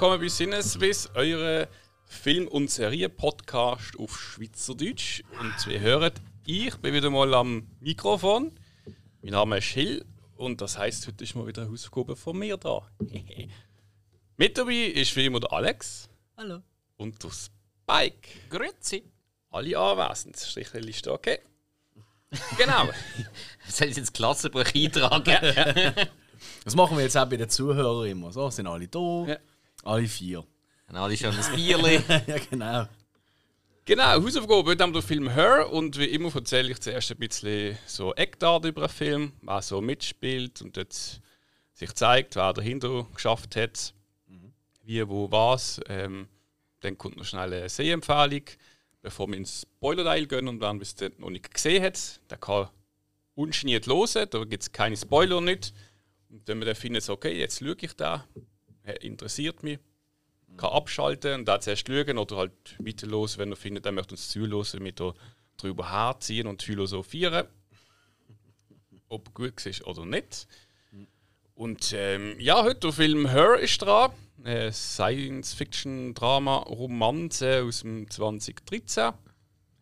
willkommen bei Sinneswiss, eure Film- und Serie-Podcast auf Schweizerdeutsch. Und wie hört, ich bin wieder mal am Mikrofon. Mein Name ist Hill und das heißt, heute ist mal wieder eine Hausaufgabe von mir da. Mit dabei ist wie immer der Alex. Hallo. Und der Spike. Grüezi. Alle anwesend. Strichliste, okay? Genau. Soll ich jetzt Klassenbuch eintragen? Das machen wir jetzt auch bei den Zuhörern immer. So, sind alle da, Ja. Alle vier. Dann alle schon ein Bierli. ja, genau. Genau, Hausaufgabe. Heute haben wir den Film Her und wie immer erzähle ich zuerst ein bisschen so Eckdaten über den Film, wer so mitspielt und dort sich zeigt, wer dahinter geschafft hat, wie, wo, was. Ähm, dann kommt noch schnell eine Sehempfehlung, bevor wir ins Spoiler-Teil gehen und wer es noch nicht gesehen hat, der kann ungeniert hören, da gibt es keine Spoiler nicht. Und wenn man dann findet, so, okay, jetzt schaue ich da, interessiert mich, kann abschalten und dann zuerst schauen oder halt weiterhören, wenn er findet, er möchte uns zuhören, er darüber herziehen und philosophieren. Ob gut ist oder nicht. Und ähm, ja, heute der Film Her ist dran. Äh, Science-Fiction-Drama, Romanze aus dem 2013.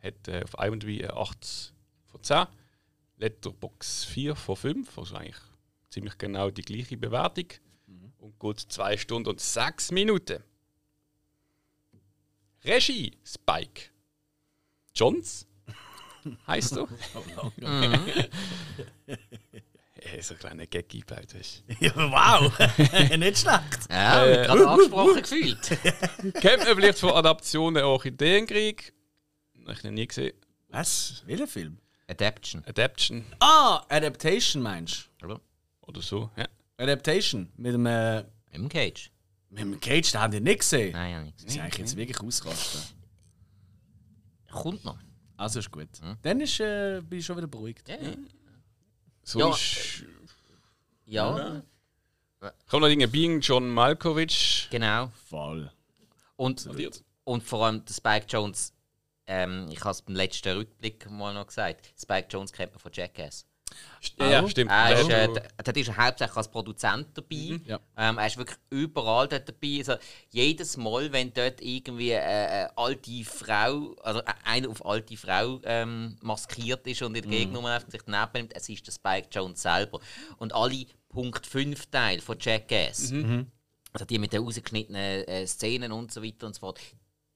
Hat äh, auf IMDb eine 8 von 10. Letterbox 4 von 5. Also eigentlich ziemlich genau die gleiche Bewertung. Und geht 2 Stunden und 6 Minuten. Regie Spike. Johns heißt du? Hey, so ein kleiner Gag eingebaut hast. Ja, wow! Nicht schlecht. Ja, äh, gerade angesprochen gefühlt. Kennt man vielleicht von Adaptionen Orchideenkrieg? Habe ich noch nie gesehen. Was? Welcher Film? Adaption. Adaption Ah, Adaptation meinst Oder? oder so. Ja. Adaptation. Mit dem, äh, Im Cage. mit dem Cage, den haben die nicht gesehen. Nein, ja nichts. Das ist eigentlich jetzt wirklich ausrasten. Kommt noch. Also ist gut. Dann ist, äh, bin ich schon wieder beruhigt. Ja, ja. Sonst ja kommt noch Dinge Being John Malkovich. genau. Voll. Und, und vor allem der Spike Jones, ähm, ich habe es beim letzten Rückblick mal noch gesagt, Spike Jones kennt man von Jackass. Ja, ja, stimmt. Er ist, Ja, äh, dort ist er hauptsächlich als Produzent dabei. Ja. Ähm, er ist wirklich überall dort dabei. Also, jedes Mal, wenn dort irgendwie äh, eine alte Frau, also äh, einer auf alte Frau ähm, maskiert ist und in der Gegend und sich daneben nimmt, es ist der Spike Jones selber. Und alle Punkt 5 Teile von Jackass, also die mit den rausgeschnittenen äh, Szenen und so weiter und so fort,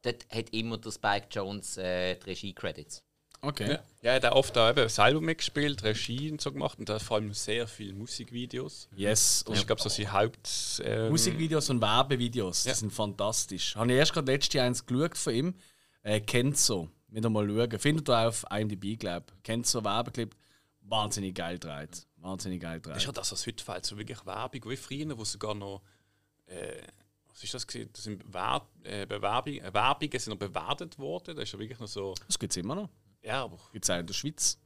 dort hat immer der Spike Jones äh, die Regie-Credits. Okay. ja. ja, er hat oft auch eben selber mitgespielt, Regie und so gemacht und da vor allem sehr viele Musikvideos. Yes. Und ich glaube, so sein Haupt. Ähm, Musikvideos und Werbevideos, die Ja. sind fantastisch. Habe ich erst gerade letztes Jahr eins geschaut von ihm. Äh, Kenzo. Wieder mal schauen. Findet ihr auch auf IMDb, glaube ich. Kenzo Werbeclip. Wahnsinnig geil dreht. Wahnsinnig geil Das ist ja dreht. das, was heute fällt, so wirklich Werbung wie früher, wo sogar noch. Äh, was ist das gewesen? Das sind äh, Bewerbung, äh, Werbungen sind noch bewertet worden. Das ist ja wirklich noch so. Das gibt es immer noch. Ja, aber Gibt es auch in der Schweiz.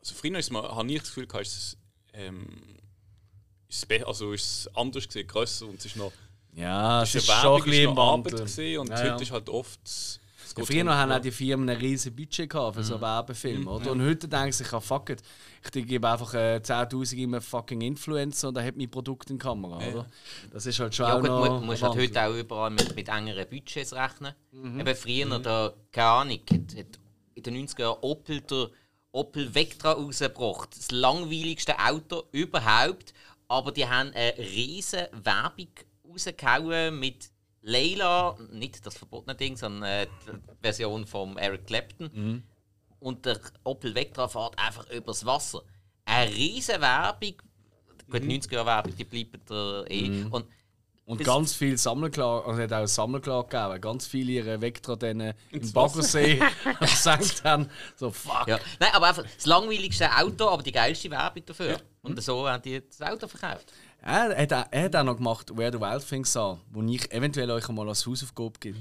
also früher ist man, habe ich das Gefühl gehabt, ist es, ähm, ist es also ist es anders gesehen, grösser und es ist noch. Ja, es ist eine schon ein Werbung, bisschen im noch Arbeit gesehen und Ja, heute ja. ist halt oft. Ja, früher darum, haben auch die Firmen ein riesiges Budget gehabt für so einen Werbefilm. Oder? Und heute denken sie sich, ah, fuck it, ich gebe einfach äh, 10.000 in einen fucking Influencer und der hat mein Produkt in der Kamera. Oder? Das ist halt schon Ja, auch gut, noch. du musst halt heute auch überall mit, mit engeren Budgets rechnen. Mhm. Eben früher, da, keine Ahnung, hat, hat in den 90er Jahren Opel der Opel Vectra rausgebracht. Das langweiligste Auto überhaupt. Aber die haben eine riesige Werbung rausgehauen mit Leila, nicht das verbotene Ding, sondern äh, die Version von Eric Clapton. Mhm. Und der Opel Vectra fährt einfach übers Wasser. Eine riesige Werbung. Gut, Mhm. 90er Jahre Werbung, die bleiben da eh. Und Und ganz viel Sammelklage, also hat auch eine Sammelklage gegeben, ganz viele ihre Vectra dann äh, im Baggersee gesenkt haben. So, fuck. Ja. Nein, aber einfach das langweiligste Auto, aber die geilste Werbung dafür. Und so haben die das Auto verkauft. Er, hat, auch- er hat auch noch gemacht Where the Wild Things Are, wo ich eventuell euch einmal als Hausaufgabe gebe.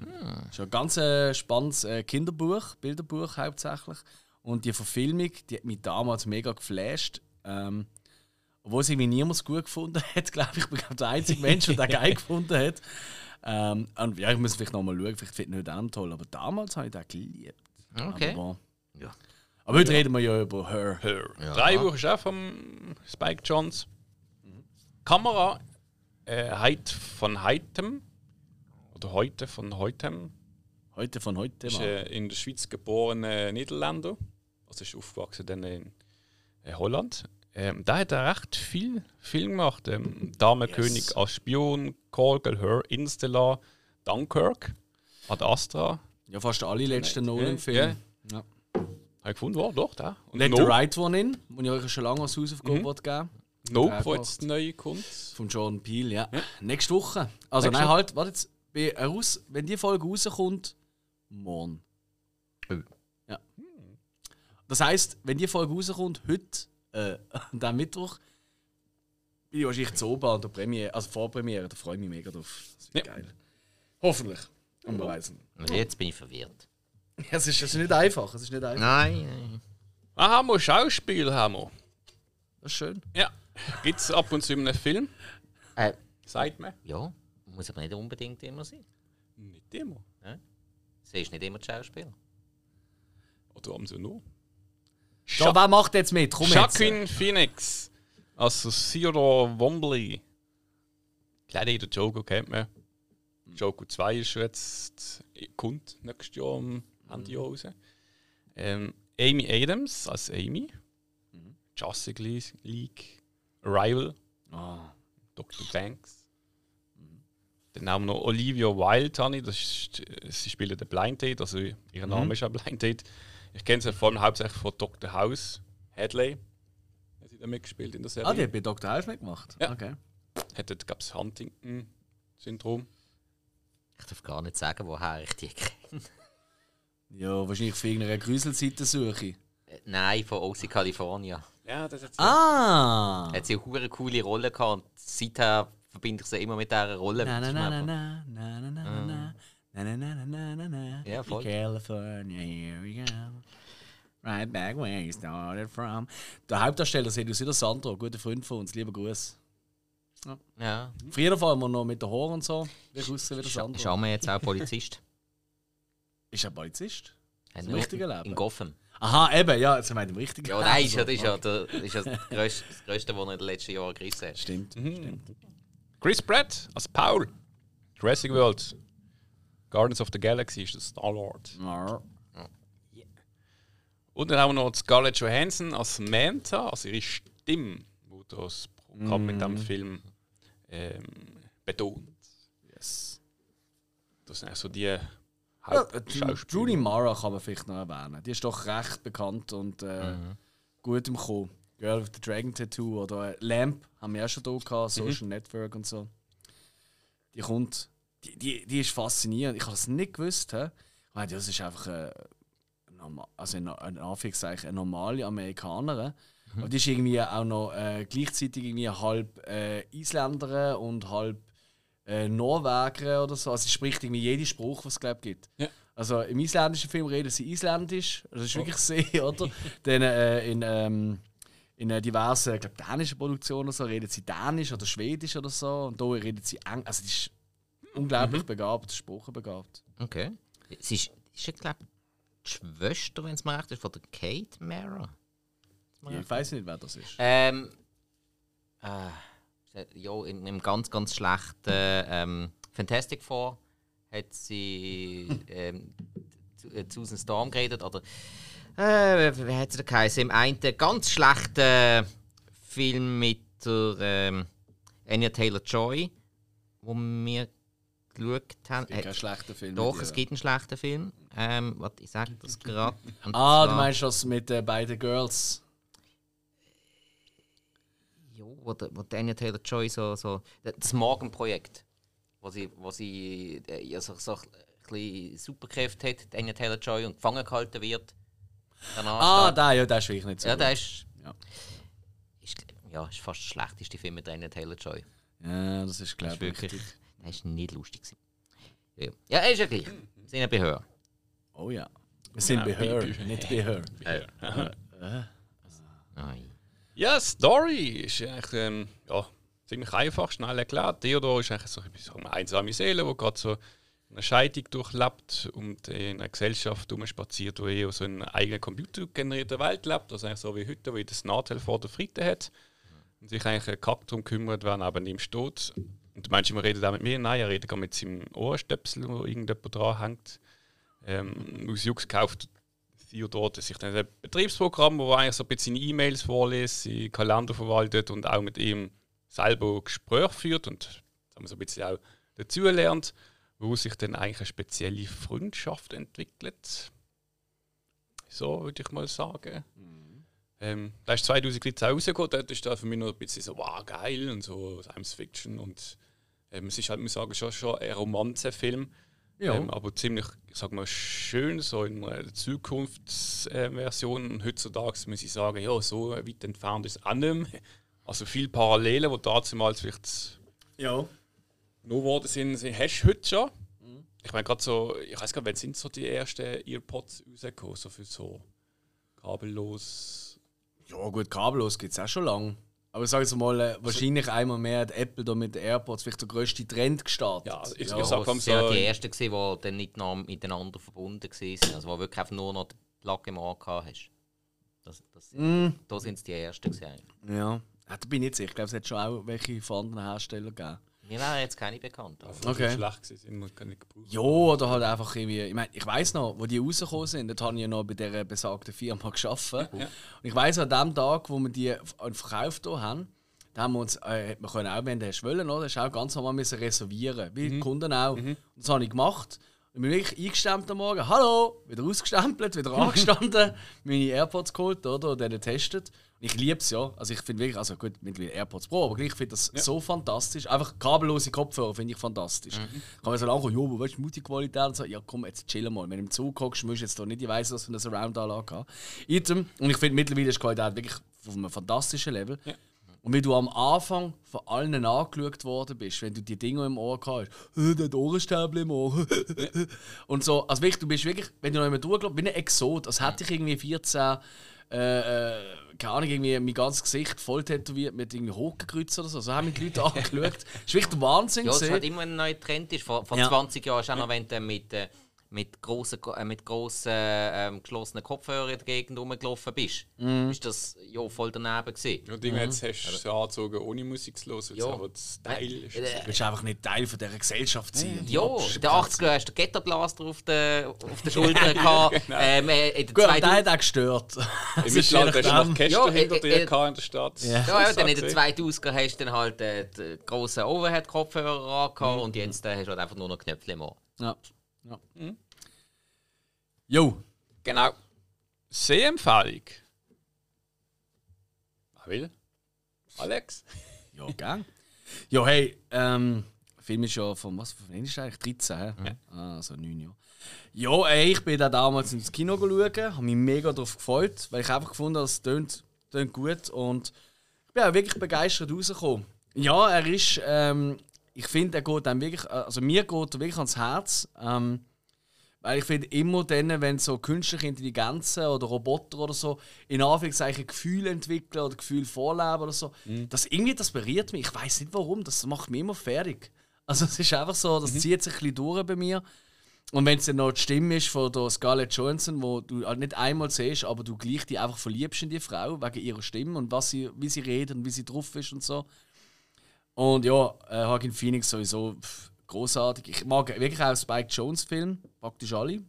Das ist ein ganz äh, spannendes äh, Kinderbuch, Bilderbuch hauptsächlich. Und die Verfilmung, die hat mich damals mega geflasht. Ähm, obwohl sie irgendwie niemand gut gefunden hat, glaube ich. Ich bin glaub, der einzige Mensch, der den geil gefunden hat. Ähm, und ja, ich muss vielleicht nochmal schauen, vielleicht finde ich ihn heute auch toll. Aber damals habe ich den geliebt. Okay. Aber, Ja. aber heute reden wir ja über Her. Her. Drei Uhr ist auch vom Spike Jones. Kamera Äh, von Heitem. Oder heute von Heutem. Heute von heute Ist äh, in der Schweiz geborener Niederländer. Also ist aufgewachsen dann in äh, Holland. Ähm, da hat er recht viel Film gemacht. Ähm, Damenkönig als Spion, Call Girl, Her, Interstellar, Dunkirk, Ad Astra. Ja, fast alle letzten Nolan-Filme. Ja. Habe ich gefunden, war doch da. Und Let the Nope, Right One in, wo ich euch schon lange als Hausaufgabe Mhm. mhm. geben Nope wo jetzt neu kommt. Von Jordan Peele, ja. Nächste Woche. Also Nächste nein, halt, warte jetzt. Wenn die Folge rauskommt, morgen. Oh. Ja. Das heisst, wenn die Folge rauskommt, heute, äh, am Mittwoch, bin ich wahrscheinlich zu oben an der Premiere, also Vorpremiere, da freue ich mich mega drauf. Das wird Ja. geil. Hoffentlich. Und wir nicht. Und jetzt bin ich verwirrt. Ja, es, ist, es ist nicht einfach, es ist nicht einfach. Nein, nein. Ah, haben wir Schauspiel, haben wir. Das ist schön. Ja. Gibt es ab und zu in einem Film? Äh, Sagt mir. ja, muss aber nicht unbedingt immer sein. Nicht immer. Sie ist nicht immer die Schauspieler. Oder haben sie nur? So, wer macht jetzt mit? Komm jetzt. Joaquin Phoenix. Also Theodore Wombly. Klar, der Joker kennt man. Joker 2 ist jetzt, kommt nächstes Jahr am Ende raus. Ähm, Amy Adams als Amy. Justice Le- League. Arrival. Ah. Dr. Banks. Dann haben wir noch Olivia Wilde, das ist, äh, sie spielt den Blind Date, also ihr Name ist auch Blind Date. Ich kenne sie vor allem hauptsächlich von Dr. House, Hadley. Hat sie da mitgespielt in der Serie? Ah, die hat bei Dr. House mitgemacht? Ja. Okay. Hat dort, gab es Huntington-Syndrom. Ich darf gar nicht sagen, woher ich die kenne. Ja, wahrscheinlich für irgendeine Grüselseite suche. Äh, Nein, von OC California. Ja, das hat Ah! Hat sie eine coole Rolle gehabt und seither verbinde ich sie immer mit dieser Rolle. Na na na einfach- na na na na na na na na na na na na Ja, voll. California, here we go. Right back where you started from. Der Hauptdarsteller sieht aus wie der Sandro, guter Freund von uns, lieber Gruß. Ja. Früher fahren wir noch mit der Haar und so, wie aussehen wie der Sandro. ist Amme jetzt auch Polizist? Ist er Polizist? Im richtigen Leben? In Gotham. Aha, eben, ja, jetzt haben wir den richtigen. Ja, nein, ist ja, Also, das ist ja, der, das, ist ja das, Größte, das Größte, was er in den letzten Jahren gerissen hat. Stimmt. Chris Pratt als Paul. Jurassic World. Guardians of the Galaxy ist der Star-Lord. Ja. Und dann haben wir noch Scarlett Johansson als Manta, also ihre Stimme, wo das Programm mit dem Film ähm, betont. Yes. Das sind also die Ja, äh, Hauptschauspieler. Judy Mara kann man vielleicht noch erwähnen. Die ist doch recht bekannt und äh, gut im Kommen. Girl with the Dragon Tattoo oder äh, Lamp haben wir auch schon hier gehabt, Social Network und so. Die kommt, die, die, die ist faszinierend. Ich habe es nicht gewusst. He? Ich meine, das ist einfach äh, normal, also in, Anführungszeichen eine normale Amerikanerin. Aber die ist irgendwie auch noch äh, gleichzeitig irgendwie halb äh, Isländerin und halb äh, Norweger oder so. Also sie spricht irgendwie jeden Spruch, was es glaub, gibt. Ja. Also im isländischen Film reden sie isländisch, das ist wirklich sehr, oder? Dann äh, in, ähm, in äh, diversen, glaube, dänischen Produktionen so, reden sie dänisch oder schwedisch oder so. Und da reden sie englisch. Also ist unglaublich begabt, sprachenbegabt. Okay. Sie ist, ist ja, glaube die Schwester, wenn es mir recht ist, von der Kate Mara. Ich weiß nicht, wer das ist. Ähm. Äh, ja, in einem ganz, ganz schlechten ähm, Fantastic Four hat sie ähm, zu- äh, Susan Storm geredet. Oder. Äh, wie hat sie da geheißen? Im einen ganz schlechten Film mit der ähm, Anya Taylor Joy, wo wir geschaut haben. Kein Äh, schlechter Film. doch, es gibt einen schlechten Film. Ähm, warte, ich sag das gerade. Ah, du meinst das mit äh, beiden Girls? Ja, wo, der, wo Daniel Taylor Joy so, so das Morgenprojekt, wo sie, wo sie äh, ja, so, so ein bisschen Superkräfte hat, Daniel Taylor Joy und gefangen gehalten wird. Danach Ah, steht- da, ja, der ist wirklich nicht so. ja, gut. der ist, Ja. ist, ja, ist fast der schlechteste Film mit Daniel Taylor Joy. Ja, das ist, glaube ich, wirklich, der ist nicht lustig. Ja, ja ist ja gleich. Wir sind ja bei Hör. Oh ja. Wir sind Ja, bei nicht bei her. Nein. Ja, Story ist eigentlich ähm, ja, ziemlich einfach, schnell erklärt. Theodor ist eigentlich so eine einsame Seele, die gerade so eine Scheidung durchlebt und in einer Gesellschaft rumspaziert, wo eher so in einer eigenen computergenerierten Welt lebt. Also eigentlich so wie heute, wo das Nadel vor der Fritte hat und sich eigentlich einen Kack darum kümmert, wenn er neben ihm steht. Und immer redet auch mit mir? Nein, er redet gar mit seinem Ohrenstöpsel, wo irgendjemand dran hängt. Ähm, aus Jux kauft Theodor sich dann ein Betriebsprogramm, wo er eigentlich so ein bisschen E-Mails vorliest, seinen Kalender verwaltet und auch mit ihm selber Gespräche führt und sagen wir so ein bisschen auch dazu lernt, wo sich dann eigentlich eine spezielle Freundschaft entwickelt. So würde ich mal sagen. Mhm. Ähm, da ist 2013 rausgekommen, dort ist da für mich noch ein bisschen so, wow, geil und so Science Fiction und ähm, es ist halt, muss sagen, schon, schon ein Romanzenfilm. Ja. Ähm, aber ziemlich, ich sag mal, schön, so in einer Zukunftsversion. Und heutzutage muss ich sagen, ja, so weit entfernt ist es auch nicht mehr. Also viele Parallelen, die damals vielleicht ja. noch geworden sind, hast du heute schon. Mhm. Ich meine, gerade so, ich weiß gar nicht, wann sind so die ersten Earpods rausgekommen, so für so kabellos. Ja, gut, kabellos gibt es auch schon lange. Aber sag jetzt mal, äh, wahrscheinlich einmal mehr hat Apple da mit den AirPods vielleicht der grösste Trend gestartet. Ja, ich, ja, ich sag so, ja die ersten die dann nicht miteinander verbunden waren. Also wo wirklich einfach nur noch die Plug im Ohr hast. Das, das, mm. Da sind es die ersten gewesen. Ja. ja, da bin ich nicht sicher. Ich glaube, es hat schon auch welche von anderen Herstellern gegeben. Mir wären jetzt keine bekannt. Also okay. schlecht gewesen, man kann nicht Ja, oder halt einfach irgendwie. Ich meine, ich weiß noch, wo die rausgekommen sind, dort habe ich ja noch bei dieser besagten Firma gearbeitet. Ja. Und ich weiß an dem Tag, wo wir die verkauft haben, da haben wir uns, äh, wir können auch, wenn du wollen, oder, hast auch ganz normal müssen reservieren, wie mhm. die Kunden auch. Mhm. Und das habe ich gemacht. Ich bin wirklich eingestemmt am Morgen. Hallo! Wieder ausgestempelt, wieder angestanden, meine AirPods geholt oder, und dann getestet. Ich liebe es ja. Also ich finde wirklich, also gut, mit AirPods Pro, aber ich finde das ja. so fantastisch. Einfach kabellose Kopfhörer finde ich fantastisch. Mhm. Kann man so lange kommen, jo, weißt du, Multiqualität und so. Ja, komm, jetzt chillen mal. Wenn du im Zug guckst, musst du jetzt doch nicht, ich weiss, was für eine Surround-Anlage haben. Item. Und ich finde mittlerweile ist die Qualität wirklich auf einem fantastischen Level. Ja. Und wie du am Anfang von allen angeschaut worden bist, wenn du die Dinge im Ohr hast, äh, der Ohrenstäbel im Ohr. und so, also wirklich, du bist wirklich, wenn du noch immer durchläufst, wie ein Exot, als hätte ich irgendwie 14 äh, äh, keine Ahnung, irgendwie mein ganzes Gesicht voll tätowiert mit irgendwie Hochgekreuzt oder so. So haben mich die Leute angeschaut. Das ist wirklich der Wahnsinn. Ja, es hat immer ein neuer Trend. Ist. Vor, vor ja. 20 Jahren ist auch noch, wenn du mit, äh, mit grossen, äh, mit grossen ähm, geschlossenen Kopfhörern in der Gegend rumgelaufen bist, mm. ist das ja voll daneben gewesen. Und mhm. jetzt hast du es angezogen, ohne Musik zu hören, ja. aber das Teil ist. Äh, du willst einfach nicht Teil von dieser Gesellschaft sein. Ja, in den 80er hast du Ghetto-Blaster auf der, auf der Schulter gehabt. genau. ähm, äh, in der Gut, der hat auch gestört. Im Mittelalter hast du noch Kästen ja, hinter dir äh, in der Stadt. Ja, ja, ja dann in den 2000er hast du dann halt äh, die grossen Overhead-Kopfhörer angehabt mhm. und jetzt äh, hast du halt einfach nur noch Knöpfe im Ohr. Ja. ja. Mhm. Jo. Genau. Sehempfehlung. Wer will? Alex? ja, gern. Ja, hey, ähm, der Film ist ja von was von ist eigentlich 13, hä? Ja. Ah, also 9 Jahre. Ja, ey, ich bin da damals ins Kino schauen, habe mich mega darauf gefreut, weil ich einfach gefunden habe, es tönt, tönt gut und ich bin auch wirklich begeistert rausgekommen. Ja, er ist, ähm, ich finde, er geht dann wirklich, also mir geht er wirklich ans Herz. Ähm, weil ich finde immer dann, wenn so künstliche Intelligenzen oder Roboter oder so in Anführungszeichen Gefühle entwickeln oder Gefühle vorleben oder so, mhm. das irgendwie das berührt mich. Ich weiß nicht warum, das macht mich immer fertig. Also es ist einfach so, das mhm. zieht sich ein bisschen durch bei mir. Und wenn es dann noch die Stimme ist von der Scarlett Johansson, wo du halt nicht einmal siehst, aber du gleich die einfach verliebst in die Frau wegen ihrer Stimme und was sie, wie sie redet und wie sie drauf ist und so. Und ja, äh, Joaquin Phoenix sowieso. Pff, großartig. Ich mag wirklich auch Spike Jones Film, praktisch alle.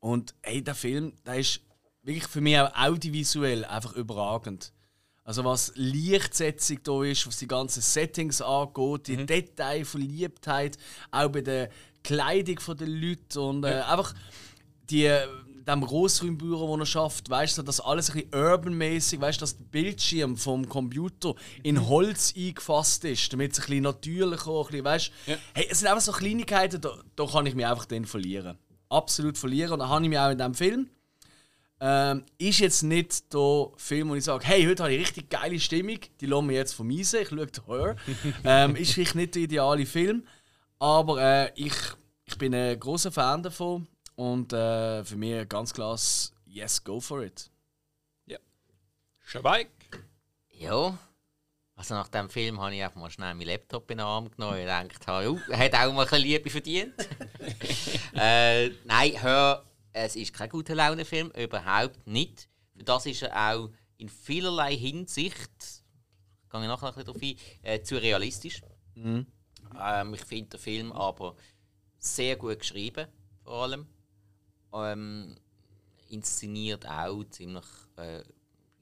Und hey, der Film, der ist wirklich für mich auch audiovisuell einfach überragend. Also was Lichtsetzung da ist, was die ganzen Settings angeht, die mhm. Detailverliebtheit, auch bei der Kleidung der Leute und äh, ja. einfach die dem Grossraumbüro, wo er schafft, weißt du, dass alles ein bisschen urban-mäßig, weißt du, dass der Bildschirm vom Computer in Holz eingefasst ist, damit es ein bisschen natürlicher, ein bisschen, weißt ja. hey, es sind einfach so Kleinigkeiten, da, da kann ich mich einfach dann verlieren. Absolut verlieren. Und da habe ich mich auch in diesem Film. Ähm, ist jetzt nicht der Film, wo ich sage, hey, heute habe ich richtig geile Stimmung, die lassen wir jetzt vermiesen, ich schaue Horror. ähm, ist vielleicht nicht der ideale Film, aber äh, ich, ich bin ein großer Fan davon. Und äh, für mich ganz klar, yes, go for it. Ja. Schabeik. Ja. Also nach dem Film habe ich einfach mal schnell meinen Laptop in den Arm genommen und gedacht, oh, er hat auch mal ein Liebe verdient. äh, nein, hör, es ist kein guter Laune-Film, überhaupt nicht. Für das ist er auch in vielerlei Hinsicht, gehe ich nachher noch ein bisschen darauf ein, äh, zu realistisch. Ähm, ich finde den Film aber sehr gut geschrieben, vor allem. Ähm, inszeniert auch ziemlich äh,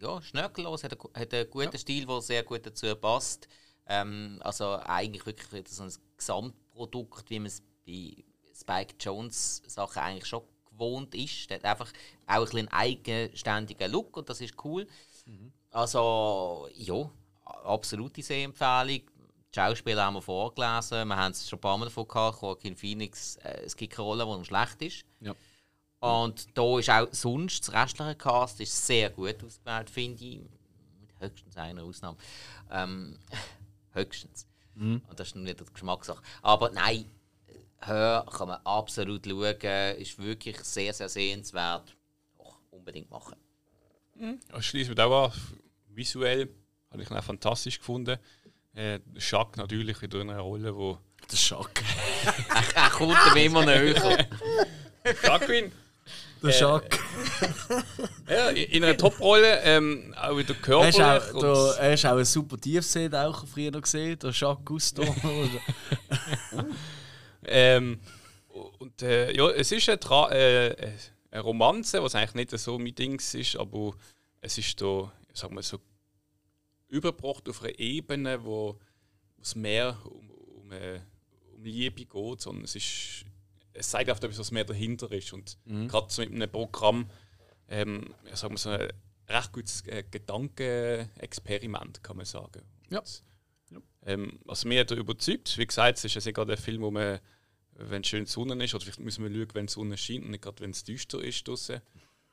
ja, schnörkellos, hat, einen- hat einen guten Stil, der sehr gut dazu passt. Ähm, also eigentlich wirklich so ein Gesamtprodukt, wie man es bei Spike Jones Sachen eigentlich schon gewohnt ist. Der hat einfach auch ein einen eigenständigen Look und das ist cool. Also ja, absolute Sehempfehlung. Die Schauspieler haben wir vorgelesen, wir haben es schon ein paar Mal davon gehabt, Joaquin Phoenix, äh, es gibt keine Rolle, die ihm schlecht ist. Ja. Und da ist auch sonst, das restliche Cast ist sehr gut ausgewählt, finde ich. Mit höchstens einer Ausnahme. Ähm, höchstens. Und das ist noch nicht die Geschmackssache. Aber nein, Hör kann man absolut schauen. Ist wirklich sehr, sehr sehenswert. Doch, unbedingt machen. Ich schließe mich auch an. Visuell habe ich ihn auch fantastisch gefunden. Äh, Schack natürlich wieder in einer Rolle, wo. Der Schock. Er kommt ihm immer näher. Jacqueline! Der Schock. Ja, in einer Top-Rolle, ähm, auch wieder Er körperlich. auch, und- der, er ist auch ein super Tiefseetaucher früher noch gesehen, der Jacques Cousteau. Ähm, und äh, ja, es ist eine, Tra äh, eine Romanze, was eigentlich nicht so mein Ding ist, aber es ist da, sagen wir so, übergebracht auf einer Ebene, wo es mehr um, um, äh, um Liebe geht, sondern es ist, es zeigt oft etwas, was mehr dahinter ist. Und gerade so mit einem Programm, ähm, sagen wir so ein recht gutes äh, Gedankenexperiment, kann man sagen. Ja. Und, ähm, also mir hat er überzeugt. Wie gesagt, es ist ja nicht gerade ein Film, wo man, wenn schön Sonne ist, oder vielleicht müssen wir schauen, wenn die Sonne scheint und nicht gerade, wenn es düster ist draussen.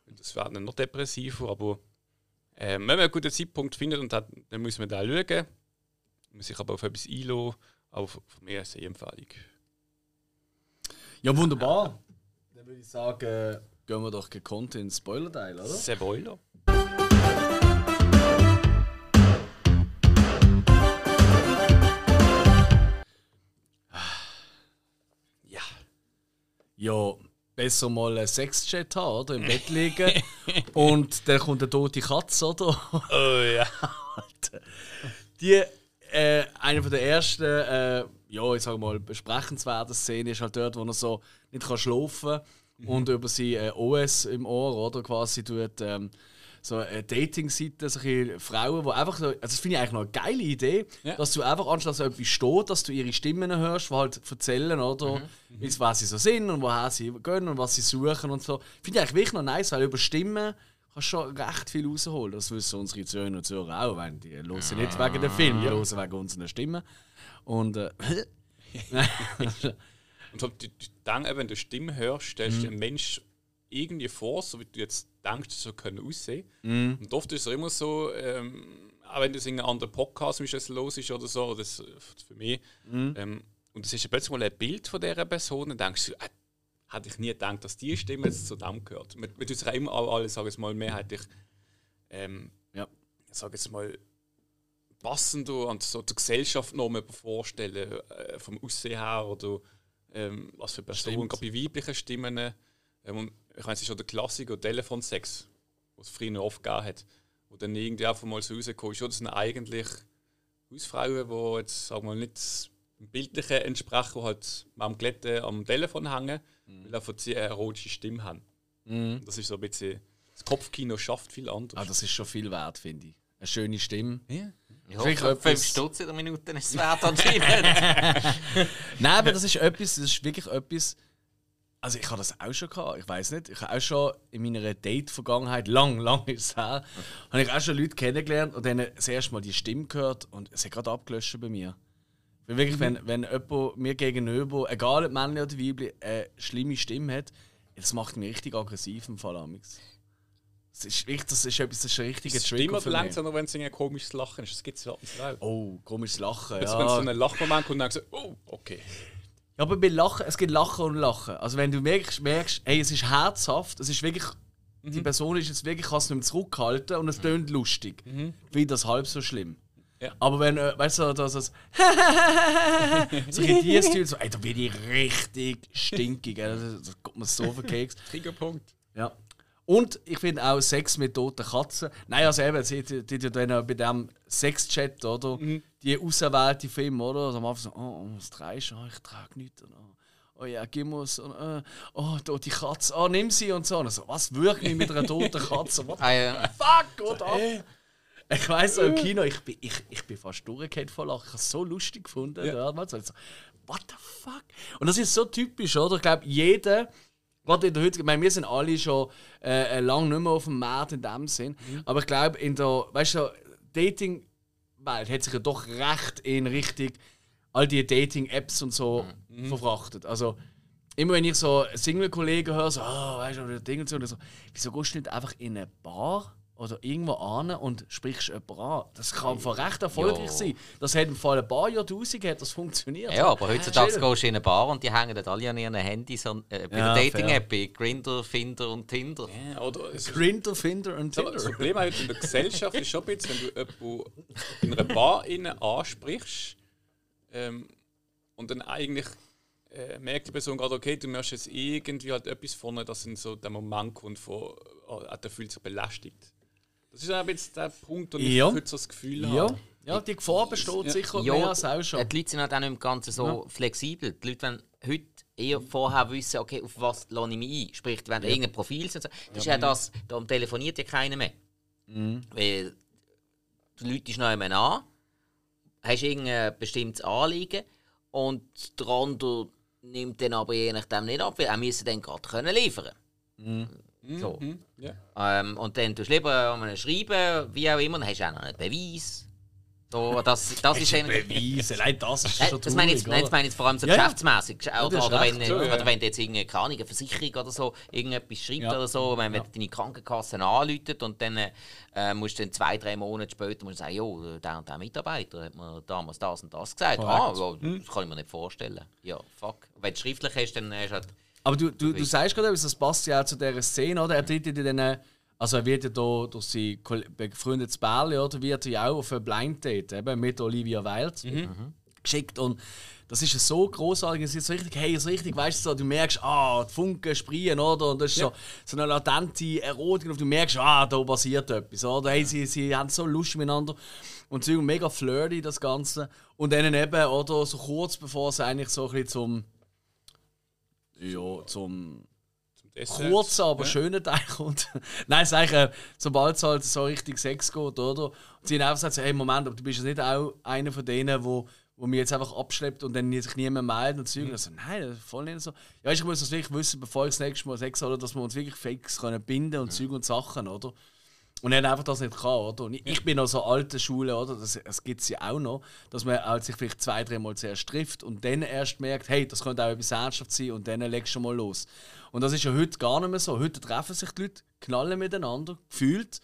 Das wäre dann noch depressiver, aber ähm, wenn man einen guten Zeitpunkt findet, und hat, dann muss man da schauen. Man muss sich aber auf etwas einlassen. Aber von von mir ist eine Empfehlung. Ja, wunderbar. Dann würde ich sagen, gehen wir doch gekonnt ins Spoiler-Teil, oder? Spoiler. Ja. Ja, besser mal einen Sexchat haben, oder? Im Bett liegen. und dann kommt eine tote Katze, oder? Oh ja. Die, äh, eine von der ersten, äh, ja, ich sag mal, besprechenswerten Szenen ist halt dort, wo er so nicht kann schlafen und über sein äh, OS im Ohr, oder? Quasi tut, ähm, so eine Dating-Seite, solche Frauen, die einfach so, also das finde ich eigentlich noch eine geile Idee, Ja. dass du einfach anstatt dass etwas steht, dass du ihre Stimmen hörst, die halt erzählen, oder, wie was sie so sind und woher sie gehen und was sie suchen und so. Finde ich eigentlich wirklich noch nice, weil über Stimmen kannst schon recht viel rausholen. Das wissen unsere Zuhörer und Zuhörer auch, weil die hören nicht wegen dem Film, die hören wegen unseren Stimmen. Und äh, Und so, du, denkst, wenn du Stimme hörst, stellst du den Mensch irgendwie vor, so wie du jetzt denkst, so können aussehen. Und oft ist es immer so, ähm, auch wenn das in einem anderen Podcast ist, los ist oder so, das für mich. Ähm, und es ist ja plötzlich mal ein Bild von dieser Person, dann denkst du, äh, hätte ich nie gedacht, dass die Stimme jetzt zu dem gehört. Man, man tut sich auch immer alle, sage ich mal, mehrheitlich, ähm, ja. ich sage jetzt mal, passender an so der Gesellschaft noch mal vorstellen, äh, vom Aussehen her oder ähm, was für Personen, gerade bei weiblichen Stimmen. Ähm, ich meine, es ist schon der Klassiker Telefonsex, was es früher oft gegeben hat, wo dann irgendwie einfach mal so rausgekommen ist, ja, das sind eigentlich Hausfrauen, die jetzt, sagen wir mal, nicht dem Bildlichen entsprechen, die halt am Glätten am Telefon hängen, weil einfach sie eine erotische Stimme haben. Das ist so ein bisschen, das Kopfkino schafft viel anders. ah, das ist schon viel wert, finde ich. Eine schöne Stimme. ja. Wirklich fünf etwas- Stutz in der Minute ist es wert anscheinend. Nein, aber das ist etwas, das ist wirklich etwas. Also ich habe das auch schon gehabt. Ich weiß nicht. Ich habe auch schon in meiner Date-Vergangenheit, lang, lang ist es her, habe ich auch schon Leute kennengelernt und dann das erste Mal die Stimme gehört und es hat gerade abgelöscht bei mir. Weil wirklich, wenn, wenn jemand mir gegenüber, egal ob männlich oder weiblich, eine schlimme Stimme hat, das macht mich richtig aggressiv im Fall amix. Das ist, richtig, das ist etwas, das ist ein richtiger Trigger stimmt für mich. langsam, wenn es ein komisches Lachen ist. Das gibt es ja auch. Oh, komisches Lachen, Also wenn so ja. ein Lachmoment kommt, dann sagst du, oh, okay. Ja, aber bei Lachen, es gibt Lachen und Lachen. Also wenn du merkst, merkst hey, es ist herzhaft, es ist wirklich, die Person ist jetzt wirklich, kann es nicht mehr zurückhalten und es tönt lustig. Wie das halb so schlimm. Ja. Aber wenn, äh, weißt du, dass es so in die Stil so, ey, da bin ich richtig stinkig, ey, das, das kommt mir so auf den Keks. Triggerpunkt. Ja. Und ich finde auch Sex mit toten Katzen. Nein, also eben, sie die, die, die dann bei dem Sexchat, oder? Die auserwählte Film, oder? Also am Anfang so, oh, oh, was trägst du? Oh, ich trage nichts. Und, oh, oh ja, gib mir so, äh, oh, da die Katze, oh, nimm sie und so. Und so, was wirklich mit einer toten Katze? What Ah, ja. fuck, oder? ab? Ich weiss so im Kino, ich bin, ich, ich bin fast durchgehend voll Lachen. Ich habe es so lustig gefunden. Ja. damals. Also, what the fuck? Und das ist so typisch, oder? Ich glaube, jeder, gerade in der heutigen, ich meine, wir sind alle schon äh, äh, lange nicht mehr auf dem Markt in dem Sinn. Aber ich glaube, in der, weißt du, Dating-Welt hat sich ja doch recht in Richtung all die Dating-Apps und so verfrachtet. Also, immer wenn ich so Single-Kollegen höre, so, ah, weißt du, oder Ding und so, oder so, wieso gehst du nicht einfach in eine Bar oder irgendwo an und sprichst jemanden an? Das kann von recht erfolgreich Ja. sein. Das hat im Fall ein paar Jahrtausend hat das funktioniert. Ja, aber heutzutage Chill. gehst du in eine Bar und die hängen dort alle an ihren Handys an, äh, bei Ja, der Dating-App, bei Grindr, Finder und Tinder. Ja, oder Grindr, Finder und das Tinder. Problem halt in der Gesellschaft ist schon ein bisschen, wenn du jemanden in einer Bar innen ansprichst ähm, und dann eigentlich äh, merkt die Person gerade, okay, du möchtest jetzt irgendwie halt etwas vorne, dass in so der Moment kommt, von, äh, der fühlt sich belästigt. Das ist auch jetzt der Punkt, wo ich Ja. heute so das Gefühl Ja. habe. ja, die Gefahr besteht Ja. sicher Ja, mehr als auch schon. Die Leute sind halt auch nicht im Ganzen so flexibel. Die Leute wollen heute eher vorher wissen, okay, auf was lasse ich mich ein. Sprich, die wollen irgendein Profil setzen. Das ist ja das, darum telefoniert ja keiner mehr. Weil du läutest noch jemanden an, hast irgendein bestimmtes Anliegen und der andere nimmt dann aber je nachdem nicht ab, weil er müsse dann gerade können liefern So. Mhm. Ja. Ähm, und dann tust du lieber um schreiben, wie auch immer, dann hast du auch noch einen Beweis. So, das, das ist dann, Beweise, allein das ist schon das meine ich, nein, das meine ich jetzt vor allem so Ja, ja. geschäftsmäßig. Oder, oder, wenn, so, ja. oder wenn du jetzt irgendeine, keine eine Versicherung oder so irgendetwas schreibt Ja. oder so, wenn, wenn deine Krankenkasse anläutet und dann äh, musst du dann zwei, drei Monate später musst du sagen, jo, der und der Mitarbeiter hat mir damals das und das gesagt. Ah, ja, Hm. das kann ich mir nicht vorstellen. Ja, fuck. Wenn du schriftlich hast, dann hast du halt... Aber du, du, du sagst gerade etwas, das passt ja auch zu dieser Szene, oder? Er tritt ja dann, also er wird ja da durch sein befreundetes Bärli, oder? Wird er ja auch auf ein Blind Date, eben mit Olivia Wilde geschickt. Und das ist ja so großartig, es ist so richtig, hey, so richtig, weißt du, so, du merkst, ah, die Funken sprühen, oder? Und das ist so, so eine latente Erotik, und du merkst, ah, da passiert etwas, oder? Hey, sie, sie haben so Lust miteinander. Und so mega flirty, das Ganze. Und dann eben, oder, so kurz bevor es eigentlich so ein bisschen zum ja, zum Zum Dessert. kurzen, aber Ja. schönen Teil kommt. Nein, es ist eigentlich, äh, sobald es halt so richtig Sex geht, oder? Und sie haben einfach gesagt, so, hey, Moment, aber du bist jetzt nicht auch einer von denen, wo, wo mich jetzt einfach abschleppt und dann sich niemand meldet und Zeug. Und ich so, nein, das ist voll nicht so. Ja, ich muss das wirklich wissen, bevor ich das nächste Mal Sex habe, dass wir uns wirklich fix können binden und Zeug und Sachen, oder? Und er hat einfach das nicht kann, oder? Und ich, bin noch so alte Schule, oder? Das, das gibt es ja auch noch, dass man halt sich vielleicht zwei, dreimal zuerst trifft und dann erst merkt, hey, das könnte auch etwas ernsthaft sein und dann legst du mal los. Und das ist ja heute gar nicht mehr so. Heute treffen sich die Leute, knallen miteinander, gefühlt.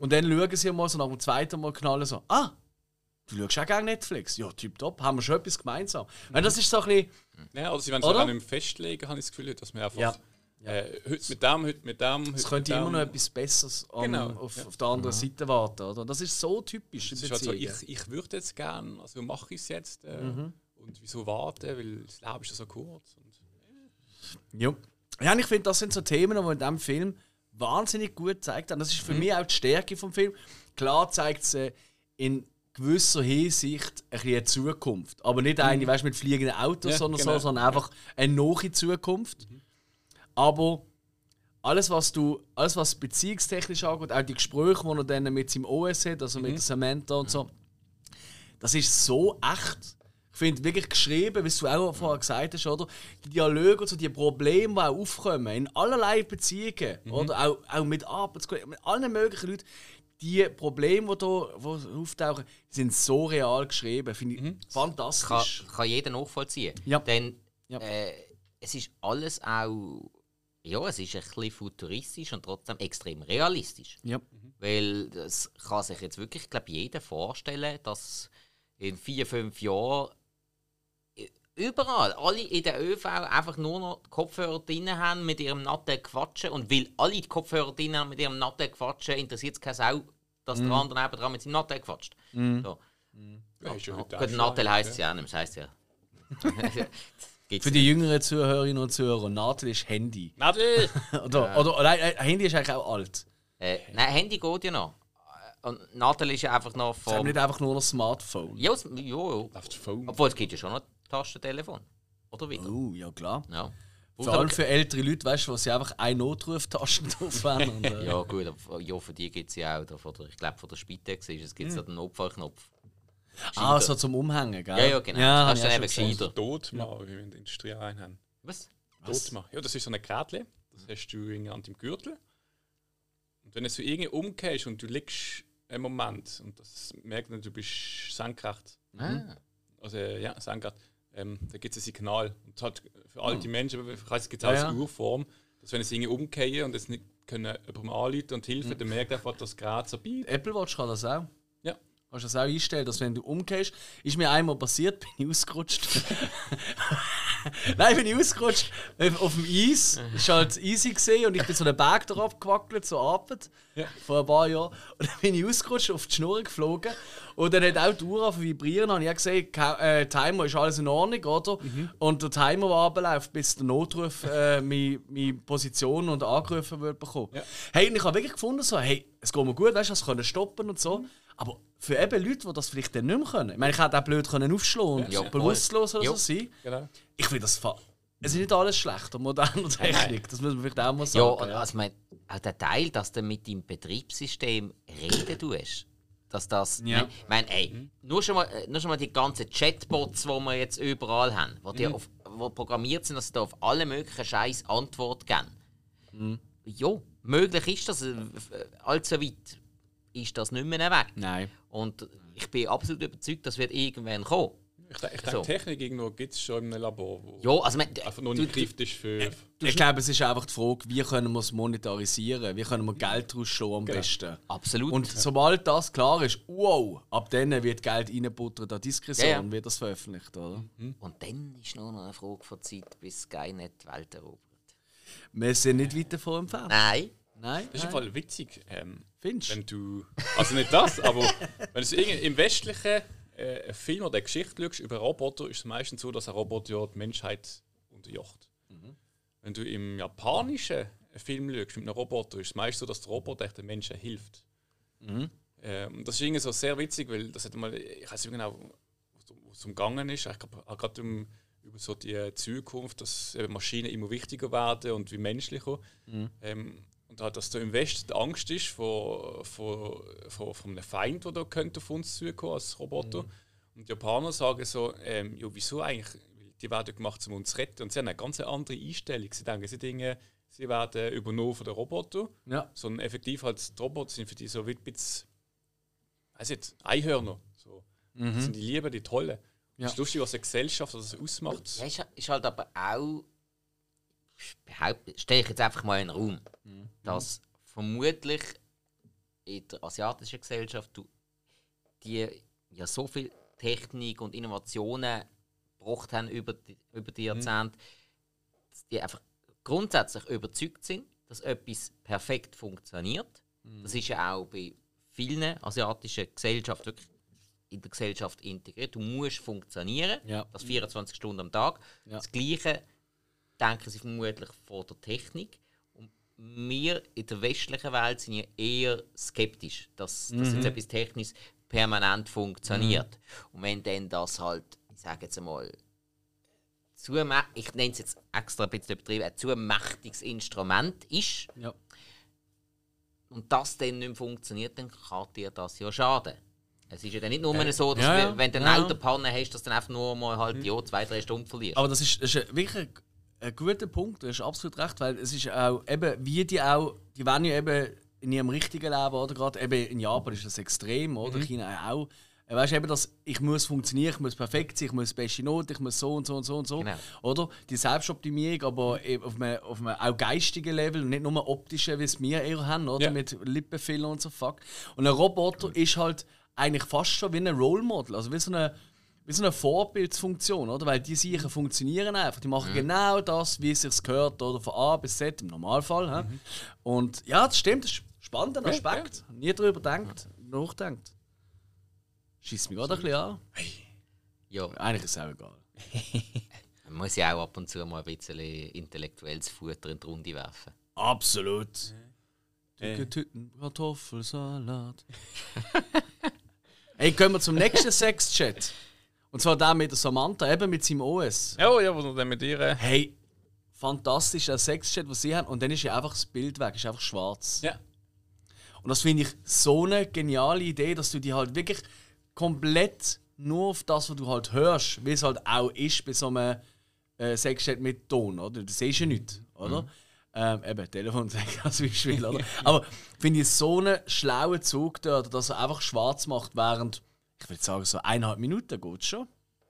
Und dann schauen sie mal so nach dem zweiten Mal knallen so, ah, du schaust auch gerne Netflix. Ja, tipptopp, haben wir schon etwas gemeinsam. Weil das ist so ein bisschen, Ja, oder sie wollen Oder? auch nicht festlegen, habe ich das Gefühl, dass man einfach Ja. Äh, heute mit dem, heute mit dem. es könnte immer noch etwas Besseres an, Genau, auf, ja. auf der anderen Seite warten. Oder? Das ist so typisch ist halt so, ich, ich würde jetzt gerne, also mache ich es jetzt. Äh, Mhm. Und wieso warten? Weil das Leben ist ja so kurz. Und Ja. Ja, und ich finde, das sind so Themen, die in diesem Film wahnsinnig gut gezeigt haben. Das ist für mich auch die Stärke vom Film. Klar zeigt es äh, in gewisser Hinsicht ein bisschen eine Zukunft. Aber nicht eine, weißt, mit fliegenden Autos, Ja, sondern, genau. so, sondern einfach eine neue Zukunft. Aber alles, was du, alles, was beziehungstechnisch angeht, auch die Gespräche, die er dann mit seinem OS hat, also mit der Samantha und so, das ist so echt. Ich finde wirklich geschrieben, wie du auch vorher gesagt hast, oder? Die Dialoge und so, die Probleme, die auch aufkommen, in allerlei Beziehungen, oder? Auch, auch mit Arbeitskollegen, mit allen möglichen Leuten, die Probleme, die da die auftauchen, sind so real geschrieben. Finde ich kann, fantastisch. kann jeder nachvollziehen. Ja. Denn Ja. Äh, es ist alles auch. Ja, es ist ein bisschen futuristisch und trotzdem extrem realistisch. Ja. Weil das kann sich jetzt wirklich, glaube jeder vorstellen, dass in vier, fünf Jahren überall, alle in der ÖV einfach nur noch die Kopfhörer drin haben mit ihrem natten Quatschen. Und weil alle die Kopfhörer drin haben mit ihrem natten Quatschen, interessiert es keine Sau, dass der andere nebenan mit seinem Natten quatscht. So. ja, ist ja heute auch Gut, schon, Nattel heisst es ja. ja auch nicht es heisst ja. Gibt's Für die jüngeren Zuhörerinnen und Zuhörer, Nadel ist Handy. Nadel! Oder, oder nein, äh, Handy ist eigentlich auch alt. Äh, nein, Handy geht ja noch. Und Nadel ist ja einfach noch Sie haben vom. nicht einfach nur ein Smartphone. Ja, ja, ja. Läuft Phone. Obwohl es gibt ja schon noch Tastentelefon. Oder wieder? Oh, ja klar. Ja. Vor allem für ältere Leute, weißt du, sie einfach eine Notruftaste drauf haben. Und, äh, Ja, gut, aber ja, für die gibt es ja auch. da Von der, ich glaube, von der Spitex ist es gibt ja den Notfallknopf. Ah, so zum Umhängen, gell? Ja, ja, genau. Ja, das ist ich dann eben gescheiter. Totmach, wie wir in der Industrie haben. Was? Totmach. Ja, das ist so ein Gerät, das hast du irgendwie an deinem Gürtel. Und wenn du so irgendwie umgehst und du liegst einen Moment und das merkt man, du bist senkrecht. Ah. Also äh, ja, senkrecht. Ähm, da gibt es ein Signal. Und halt für alte Menschen, ich weiß, es gibt auch Ja, ja. als Urform, dass wenn es irgendwie umgehen und es nicht können jemandem anrufen und helfen, dann merkt einfach, dass das Gerät so bietet. Apple Watch kann das auch. Kannst du das auch einstellen, dass wenn du umgehst, ist mir einmal passiert, bin ich ausgerutscht. Nein, bin ich ausgerutscht auf auf dem Eis. Ist halt easy gesehen und ich bin so einen Berg darauf gewackelt, so Abend, Ja. vor ein paar Jahren. Und dann bin ich ausgerutscht, auf die Schnur geflogen. Und dann hat auch die Uhr zu vibrieren. Und ich habe gesehen, äh, Timer ist alles in Ordnung, oder? Und der Timer, der abläuft, bis der Notruf äh, meine, meine Position und angerufen wird bekommen. Ja. Hey, und ich habe wirklich gefunden, so, hey, es geht mir gut, weißt du, es können stoppen und so. Aber für eben Leute, die das vielleicht dann nicht mehr können. Ich meine, ich hätte auch blöd können aufschlagen und Ja, bewusstlos oder Ja. so sein. Genau. Ich finde das Es ist nicht alles schlecht an moderner Technik. Das muss man vielleicht auch mal Ja, sagen. und also mein, auch der Teil, dass du mit deinem Betriebssystem reden tust. Dass das. Ja. Ich meine, ey, nur, schon mal, äh, nur schon mal die ganzen Chatbots, die wir jetzt überall haben, die, die auf, wo programmiert sind, dass sie da auf alle möglichen Scheiß Antwort geben. Ja, möglich ist das. äh, äh, Allzu weit ist das nicht mehr weg. Nein. Und ich bin absolut überzeugt, das wird irgendwann kommen. Ich, ich denke, So. Technik irgendwo gibt es schon in einem Labor, wo Ja, also, mein, einfach noch du- nicht greift ist für. Ich glaube, es ist einfach die Frage, wie können wir es monetarisieren? Wie können wir Geld daraus schlagen am Genau. besten? absolut. Und sobald das klar ist, wow, ab dann wird Geld reinbuttert an Diskretion, Ja, ja. wird das veröffentlicht, oder? Und dann ist nur noch eine Frage von Zeit, bis Skynet die Welt erobert. Wir sind nicht weit davon entfernt. Nein. Nein? Das ist im. Fall witzig. Ähm, Findest wenn du. Also nicht das, aber wenn du im westlichen äh, Film oder Geschichte schaust über Roboter, ist es meistens so, dass ein Roboter ja die Menschheit unterjocht. Wenn du im japanischen Film schaust mit einem Roboter, ist es meistens so, dass der Roboter den Menschen hilft. Ähm, das ist irgendwie so sehr witzig, weil das hat mal, ich weiß nicht genau, wo es umgegangen ist. Ich glaube, gerade um, über so die Zukunft, dass Maschinen immer wichtiger werden und wie menschlicher. Ähm, und halt, dass da im Westen die Angst ist vor, vor, vor, vor einem Feind, der da könnte auf uns zukommen als Roboter. Und die Japaner sagen so, ähm, ja, wieso eigentlich? Die werden gemacht, um uns zu retten. Und sie haben eine ganz andere Einstellung. Sie denken, sie, Dinge, sie werden übernommen von den Robotern, Ja. sondern effektiv halt die Roboter sind für die so wie ein bisschen, weiß nicht, Einhörner. So. Das sind die Lieben, die Tollen. Ja. Es ist lustig, was eine Gesellschaft das ausmacht. Ja, ist halt aber auch. Stelle ich jetzt einfach mal in den Raum, dass vermutlich in der asiatischen Gesellschaft du die ja so viel Technik und Innovationen gebracht haben über die, über die Jahrzehnte, dass die einfach grundsätzlich überzeugt sind, dass etwas perfekt funktioniert. Das ist ja auch bei vielen asiatischen Gesellschaften wirklich in der Gesellschaft integriert. Du musst funktionieren, Ja. das 24 Stunden am Tag. Ja. Das Gleiche denken sie vermutlich von der Technik. Und wir in der westlichen Welt sind ja eher skeptisch, dass, dass jetzt etwas Technisches permanent funktioniert. Und wenn dann das halt, ich sage jetzt einmal, zu, ich nenne es jetzt extra ein bisschen übertrieben, ein zu mächtiges Instrument ist Ja. und das dann nicht mehr funktioniert, dann kann dir das ja schaden. Es ist ja dann nicht nur so, dass ja, ja. wenn du eine Ja. Autopanne hast, dass du dann einfach nur mal halt, ja, zwei, drei Stunden verlierst. Aber das ist, das ist wirklich ein, ein guter Punkt, du hast absolut recht, weil es ist auch eben, wie die auch, die werden ja eben in ihrem richtigen Leben, oder gerade eben in Japan ist das extrem, oder China auch. Äh, Weißt du, eben, dass ich muss funktionieren, ich muss perfekt sein, ich muss beste Note, ich muss so und so und so und so. Genau. Oder? Die Selbstoptimierung, aber eben auf einem, auf einem auch geistigen Level und nicht nur optischen, wie es wir eher haben, oder? Ja. Mit Lippenfiller und so fuck. Und ein Roboter ist halt eigentlich fast schon wie ein Role Model, also wie so eine wie so eine Vorbildsfunktion, oder? Weil die Sicher funktionieren einfach. Die machen genau das, wie es sich gehört, oder von A bis Z im Normalfall. hä? Und ja, das stimmt, das ist ein spannender Aspekt. Nie darüber denkt, nachdenkt. Schießt mich gerade ein bisschen an. ja. Eigentlich ist es auch egal. Man muss ja auch ab und zu mal ein bisschen intellektuelles Futter in die Runde werfen. Absolut. Dicke Tüten, Kartoffelsalat. Hey, gehen wir zum nächsten Sexchat. Und zwar der mit der Samantha, eben mit seinem OS. Ja, ja, wo du dann mit ihr. äh, Hey, fantastisch, der Sexchat, was sie haben. Und dann ist ja einfach das Bild weg, ist einfach schwarz. Ja. Und das finde ich so eine geniale Idee, dass du die halt wirklich komplett nur auf das, was du halt hörst, wie es halt auch ist bei so einem äh, Sexchat mit Ton, oder? Du siehst ja nichts, oder? Ähm, eben, Telefon sagt als Beispiel, oder? Aber finde ich so einen schlauen Zug dort, dass er einfach schwarz macht, während, ich würde sagen, so eineinhalb Minuten geht schon.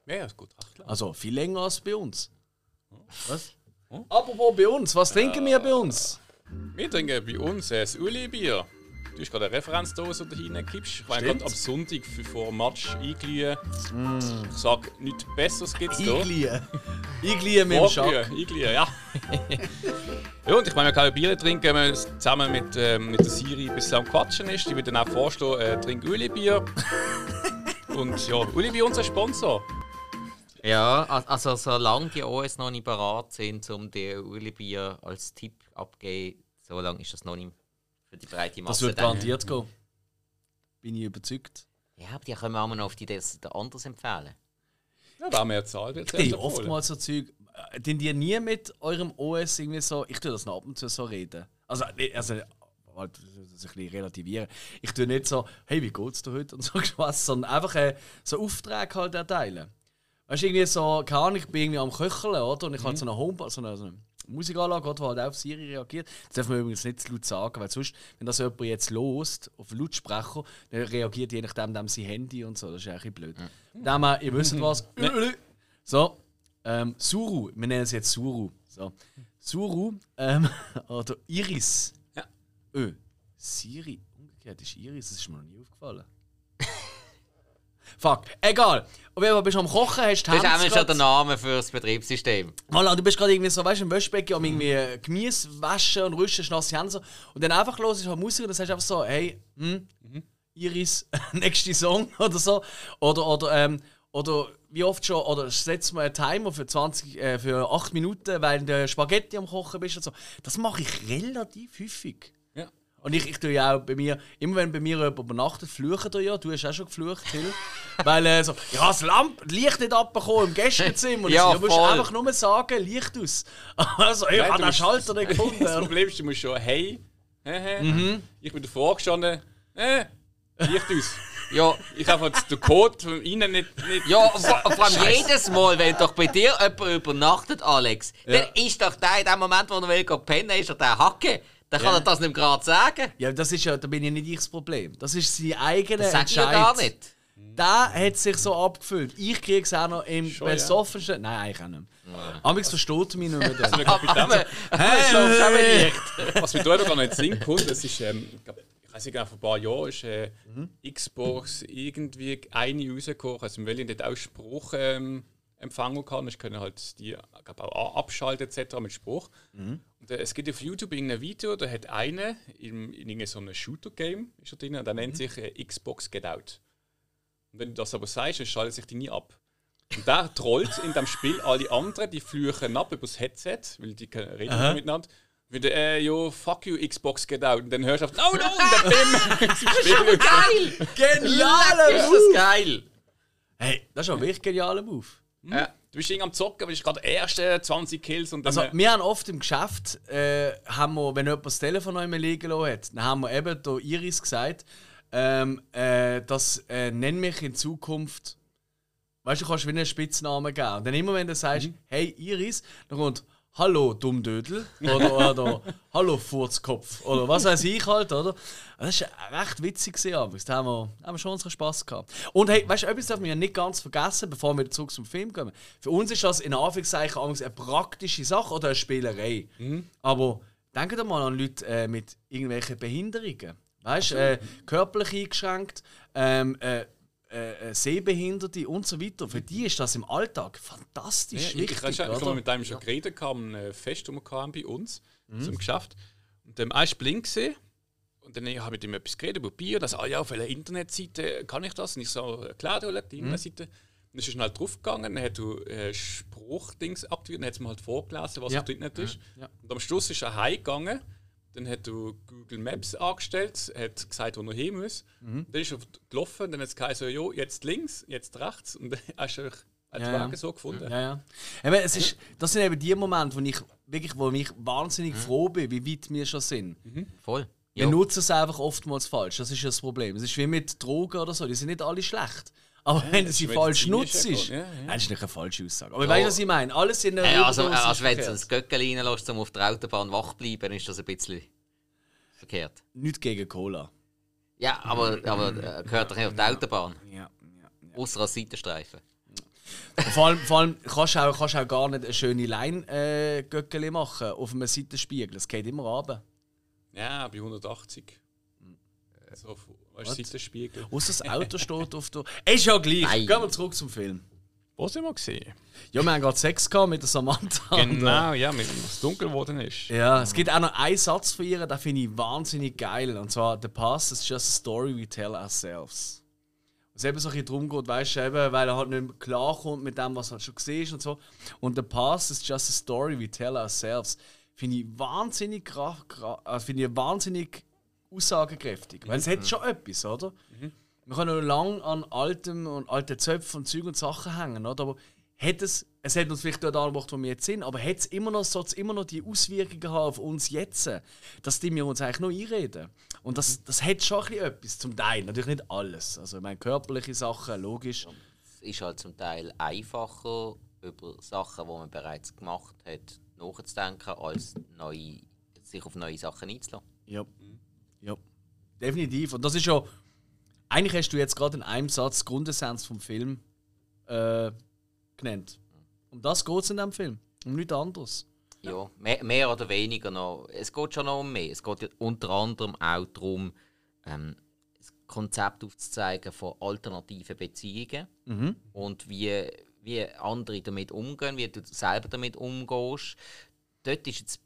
Ja, ja, ist gut. Ach, klar. Also viel länger als bei uns. Was? Apropos bei uns, was trinken wir bei uns? Wir trinken bei uns äh, das Uli-Bier. Du hast gerade eine Referenzdose da hineinkippst. Ich meine, Stimmt. gerade am Sonntag für vor dem Match einglühen. Ich sage, nichts Besseres gibt es da. Einglien. Einglien mit dem Schack. Einglühen, ja. ja, und ich meine, man kann ja Bier trinken, wenn man zusammen mit, ähm, mit der Siri ein bisschen am Quatschen ist. Die würde dann auch vorstellen, äh, trink Uli-Bier. und ja, Uli-Bier unser Sponsor. Ja, al- also solange die OS noch nicht bereit sind, um die Uli-Bier als Tipp abzugeben, solange ist das noch nicht für die breite Masse. Das wird garantiert gehen. Bin ich überzeugt. Ja, aber die können wir auch mal noch auf die Idee, das der anderes empfehlen. Ja, wer mehr zahlt, wird Hey, zuerst abholen. oftmals so Zeug. äh, Den die nie mit eurem OS irgendwie so. Ich tue das noch ab und zu so reden. Also, also halt, das ein bisschen relativieren. Ich tue nicht so, hey, wie geht's dir heute und so was, sondern einfach äh, so Aufträge halt erteilen. Weißt du, irgendwie so, keine Ahnung, ich bin irgendwie am Köcheln, oder? Und ich habe so eine Home, so eine, so eine Musikanlage, die halt auch auf Siri reagiert. Das darf man übrigens nicht zu laut sagen, weil sonst, wenn das jemand jetzt lost, auf Lautsprecher, dann reagiert je nachdem dem sein Handy und so. Das ist eigentlich ein bisschen blöd. Dann haben wir, ihr wisst was. So, ähm, Suru, wir nennen es jetzt Suru. So. Suru, ähm, oder Iris. Ö, Siri, umgekehrt ist Iris, das ist mir noch nie aufgefallen. Fuck, egal. Auf jeden Fall bist du am Kochen, hast die Das ist Hände schon grad- der Name für das Betriebssystem. Voilà, du bist gerade irgendwie so, weißt du, im Wäschbecken am irgendwie Gemüse waschen und rüsten, nasse Hände so. Und dann einfach los ist halt Musik und dann sagst du einfach so, hey, hm, Iris, nächste Song oder so. Oder, oder, ähm, oder wie oft schon, oder setzt mal einen Timer für 20, äh, für 8 Minuten, weil du Spaghetti am Kochen bist und so. Das mache ich relativ häufig. Ja. Und ich, ich tue ja auch bei mir, immer wenn bei mir jemand übernachtet, fluchen da ja. Du hast auch schon geflucht, Till. Weil äh, so, ja, das Lamp, Licht nicht abbekommen im Gästezimmer. Und Ja, du musst voll. einfach nur sagen, Licht aus. Also, ich habe den Schalter nicht Das gefunden. Problem ist, du musst schon, hey. Mhm. ich bin davor gestanden, äh, Licht aus. Ja, Ich habe jetzt den Code von ihnen nicht. nicht ja und vor, vor allem jedes Mal, wenn doch bei dir jemand übernachtet, Alex, dann ist doch der in dem Moment, wo er will gehen pennen, ist doch der Hacke. Dann kann er das nicht gerade sagen. Ja, das ist ja, da bin ja nicht ich das Problem. Das ist sein eigener Das ihr Entscheid. gar nicht. Der hat sich so abgefüllt. Ich kriege es auch noch im Schon, ja. besoffensten. Nein, eigentlich auch nicht. mehr. Amix versteht mich nicht mehr. dann. Eine Kapitän- Was mir da noch gar nicht in den Sinn kommt, das ist, ähm, ich, ich weiß nicht genau, vor ein paar Jahren ist äh, Xbox irgendwie eine rausgekommen, also welche dort auch Spruch ähm, empfangen kann. Ich können halt die glaub, auch abschalten etc. mit Spruch. Und, äh, es gibt auf YouTube ein Video, da hat einer in, in so einem Shooter-Game ist er drin, und der nennt sich äh, Xbox Get Out. Und wenn du das aber sagst, dann schaltet sich die nie ab. Und der trollt in dem Spiel alle anderen, die fluchen ab über das Headset, weil die reden nicht miteinander. Wieder, äh, yo, fuck you, Xbox get out. Und dann hörst du auf, oh no, und der Bim. Geil! Genialer Ist Move! das geil? Hey, das ist ein wirklich genialer Move. Ja, du bist irgendwie am Zocken, aber du bist gerade erste 20 Kills und dann. Also, äh, wir haben oft im Geschäft, äh, haben wir, wenn jemand das Telefon noch immer liegen lassen hat, dann haben wir eben der Iris gesagt, ähm, äh, das äh, nenn mich in Zukunft. Weißt du, du kannst wie einen Spitznamen geben. Und dann immer, wenn du sagst, hey Iris, dann kommt Hallo Dummdödel oder, oder Hallo Furzkopf oder was weiß ich halt, oder? Das war recht witzig, aber da haben wir, haben wir schon unseren Spass gehabt. Und hey, weißt du, etwas darf man ja nicht ganz vergessen, bevor wir zurück zum Film kommen. Für uns ist das in Anführungszeichen eine praktische Sache oder eine Spielerei. Aber denkt doch mal an Leute äh, mit irgendwelchen Behinderungen. Weißt du, äh, körperlich eingeschränkt, ähm, äh, äh, äh, Sehbehinderte und so weiter. Für die ist das im Alltag fantastisch Ja, ich, wichtig. ich, ich, ich habe mit einem schon geredet, kam ein Fest, das wir bei uns zum Geschäft. Und dem war blind gesehen. Und dann habe ich mit ihm etwas geredet über Bier. Das, ah ja, auf welcher Internetseite kann ich das? Und ich so, klar, du die Internetseite. Dann ist er schnell draufgegangen, dann hat er äh, Spruchdings aktiviert, dann hat es mir halt vorgelesen, was Ja. ja. drin nicht ist. Ja. Und am Schluss ist er heimgegangen, dann hat er Google Maps angestellt, hat gesagt, wo er hin muss. Mhm. Dann ist er gelaufen, dann hat es geheißen, jo, jetzt links, jetzt rechts. Und dann hast du hat Ja, ja, ja. So gefunden. Ja, ja. Eben, es ist, das sind eben die Momente, wo ich wirklich, wo ich wahnsinnig froh bin, wie weit wir schon sind. Voll. Wir Ja. nutzen es einfach oftmals falsch. Das ist ja das Problem. Es ist wie mit Drogen oder so. Die sind nicht alle schlecht. Aber wenn du das sie ist falsch nutzt, ja, ja. das ist nicht eine falsche Aussage. Aber Ja. weißt du, was ich meine? Alles in der Ja, also, also wenn du ein Göckel reinlässt, um auf der Autobahn wach zu bleiben, ist das ein bisschen verkehrt. Nicht gegen Cola. Ja, aber, aber äh, gehört doch nicht auf die Autobahn. Ja. Außer als Seitenstreifen. Vor allem, vor allem kannst du auch, kannst auch gar nicht eine schöne Line äh, Göckeli machen auf einem Seitenspiegel. Das geht immer runter. Ja, bei 180. Hm. So, weißt du, Seitenspiegel. Außer das Auto steht auf der. Ist ja gleich. Nein. Gehen wir zurück zum Film. Wo sind wir gesehen? Ja, wir haben gerade Sex gehabt mit der Samantha. Genau, ja, mit dem es dunkel geworden ist. Ja, es gibt auch noch einen Satz von ihr, den finde ich wahnsinnig geil. Und zwar: The past is just a story we tell ourselves. Was eben so ein bisschen darum geht, weißt du, eben, weil er halt nicht mehr klarkommt mit dem, was er halt schon gesehen ist und so. Und The past is just a story we tell ourselves. Finde ich wahnsinnig, gra- also finde ich wahnsinnig aussagekräftig. Weil es hat schon etwas, oder? Wir können noch lange an altem und alten Zöpfen und Zeug und Sachen hängen, oder? Aber hat es, es hat uns vielleicht dort angebracht, wo wir jetzt sind, aber hat es immer noch, soll es immer noch die Auswirkungen haben auf uns jetzt, dass die wir uns eigentlich noch einreden. Und das, das hat schon ein bisschen etwas, zum Teil, natürlich nicht alles. Also ich meine, körperliche Sachen, logisch. Es ist halt zum Teil einfacher, über Sachen, die man bereits gemacht hat, nachzudenken, als neu, sich auf neue Sachen einzulassen. Ja. Definitiv. Und das ist ja, eigentlich hast du jetzt gerade in einem Satz Grundessenz vom Film äh, genannt. Um das geht es in diesem Film. Um nichts anderes. Ja, mehr, mehr oder weniger noch. Es geht schon noch um mehr. Es geht unter anderem auch darum, ähm, das Konzept aufzuzeigen von alternativen Beziehungen und wie, wie andere damit umgehen, wie du selber damit umgehst. Dort ist jetzt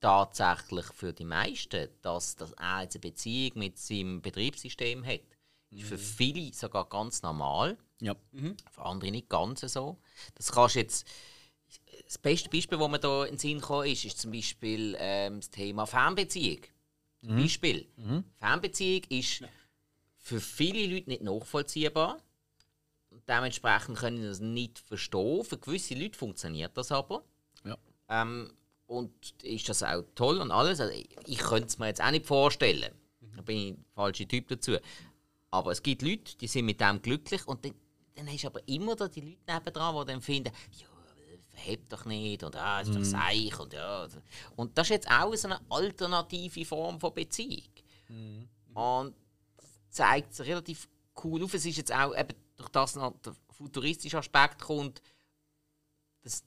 tatsächlich für die meisten, dass, dass er jetzt eine Beziehung mit seinem Betriebssystem hat. Ist für viele sogar ganz normal. Ja. Für andere nicht ganz so. Das kannst jetzt. Das beste Beispiel, das mir hier in den Sinn kam, ist, ist zum Beispiel ähm, das Thema Fernbeziehung. Beispiel. Fernbeziehung ist für viele Leute nicht nachvollziehbar. Dementsprechend können sie das nicht verstehen. Für gewisse Leute funktioniert das aber. Ja. Ähm, und ist das auch toll und alles. Also ich, ich könnte es mir jetzt auch nicht vorstellen. Da bin ich der falsche Typ dazu. Aber es gibt Leute, die sind mit dem glücklich und dann, dann hast du aber immer da die Leute nebendran, die dann finden, ja, verhebt doch nicht und ah, ist doch seich und ja. Und das ist jetzt auch so eine alternative Form von Beziehung. Und zeigt es relativ cool auf. Es ist jetzt auch, eben durch das noch der futuristische Aspekt kommt, das,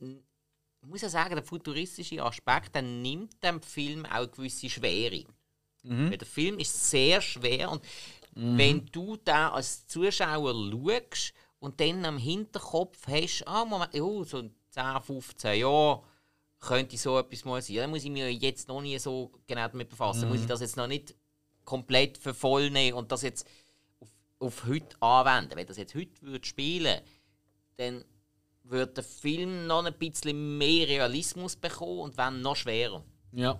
ich muss ja sagen, der futuristische Aspekt der nimmt dem Film auch eine gewisse Schwere. Weil der Film ist sehr schwer und wenn du da als Zuschauer schaust und dann am Hinterkopf hast, ah, Moment, oh, so in 10, 15 Jahren könnte so etwas mal sein. Dann muss ich mich jetzt noch nie so genau damit befassen. Muss ich das jetzt noch nicht komplett für voll nehmen und das jetzt auf, auf heute anwenden. Wenn das jetzt heute würde spielen dann würde der Film noch ein bisschen mehr Realismus bekommen und wenn noch schwerer. Ja.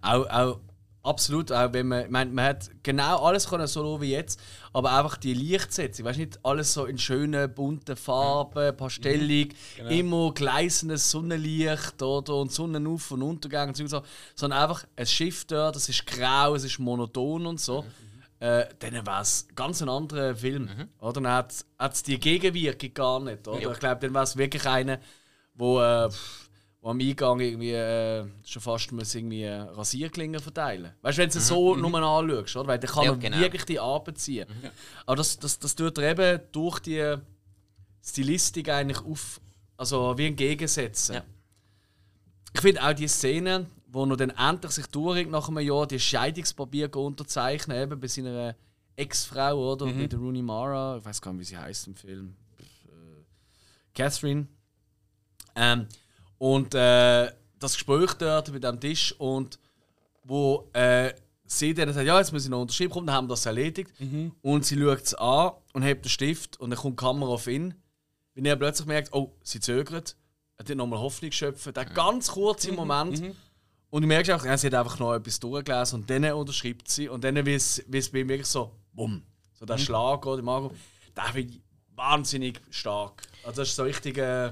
Auch, auch absolut, auch wenn man, ich meine, man hat genau alles können so lassen wie jetzt, aber einfach die Lichtsetzung, weißt du, nicht alles so in schönen, bunten Farben, pastellig, immer gleißendes Sonnenlicht oder und Sonnenauf- und Untergang und so, sondern einfach ein Schiff dort, das ist grau, es ist monoton und so. Äh, dann wäre es ganz ein anderer Film. Oder? Dann hat es die Gegenwirkung gar nicht. Oder? Ja. Ich glaube, dann wäre es wirklich einer, wo, äh, wo am Eingang irgendwie äh, schon fast muss irgendwie äh, Rasierklingen verteilen Weißt du, wenn du es so nur anschaust, oder? Weil dann kann Ja, er genau. wirklich die anziehen. Aber das, das, das tut er eben durch die Stilistik eigentlich auf, also wie entgegensetzen. Ja. Ich finde auch die Szene, wo er dann endlich sich durch nach einem Jahr die Scheidungspapier unterzeichnen, eben bei seiner Ex-Frau, oder? Bei der Rooney Mara, ich weiß gar nicht, wie sie heißt im Film. Äh, Catherine. Ähm, und äh, das Gespräch dort mit dem Tisch und wo äh, sie dann sagt, ja, jetzt muss ich noch unterschreiben, kommen, dann haben wir das erledigt. Und sie schaut es an und hebt den Stift und dann kommt die Kamera auf ihn. wenn er plötzlich merkt, oh, sie zögert, er hat nochmal Hoffnung schöpfen, der ganz kurze Moment. Und du merkst auch, ja, sie hat einfach noch etwas durchgelesen und dann unterschreibt sie. Und dann wird es bei ihm wirklich so, bumm, so der Schlag oder Mago. Der finde ich wahnsinnig stark. Also das ist so richtig äh,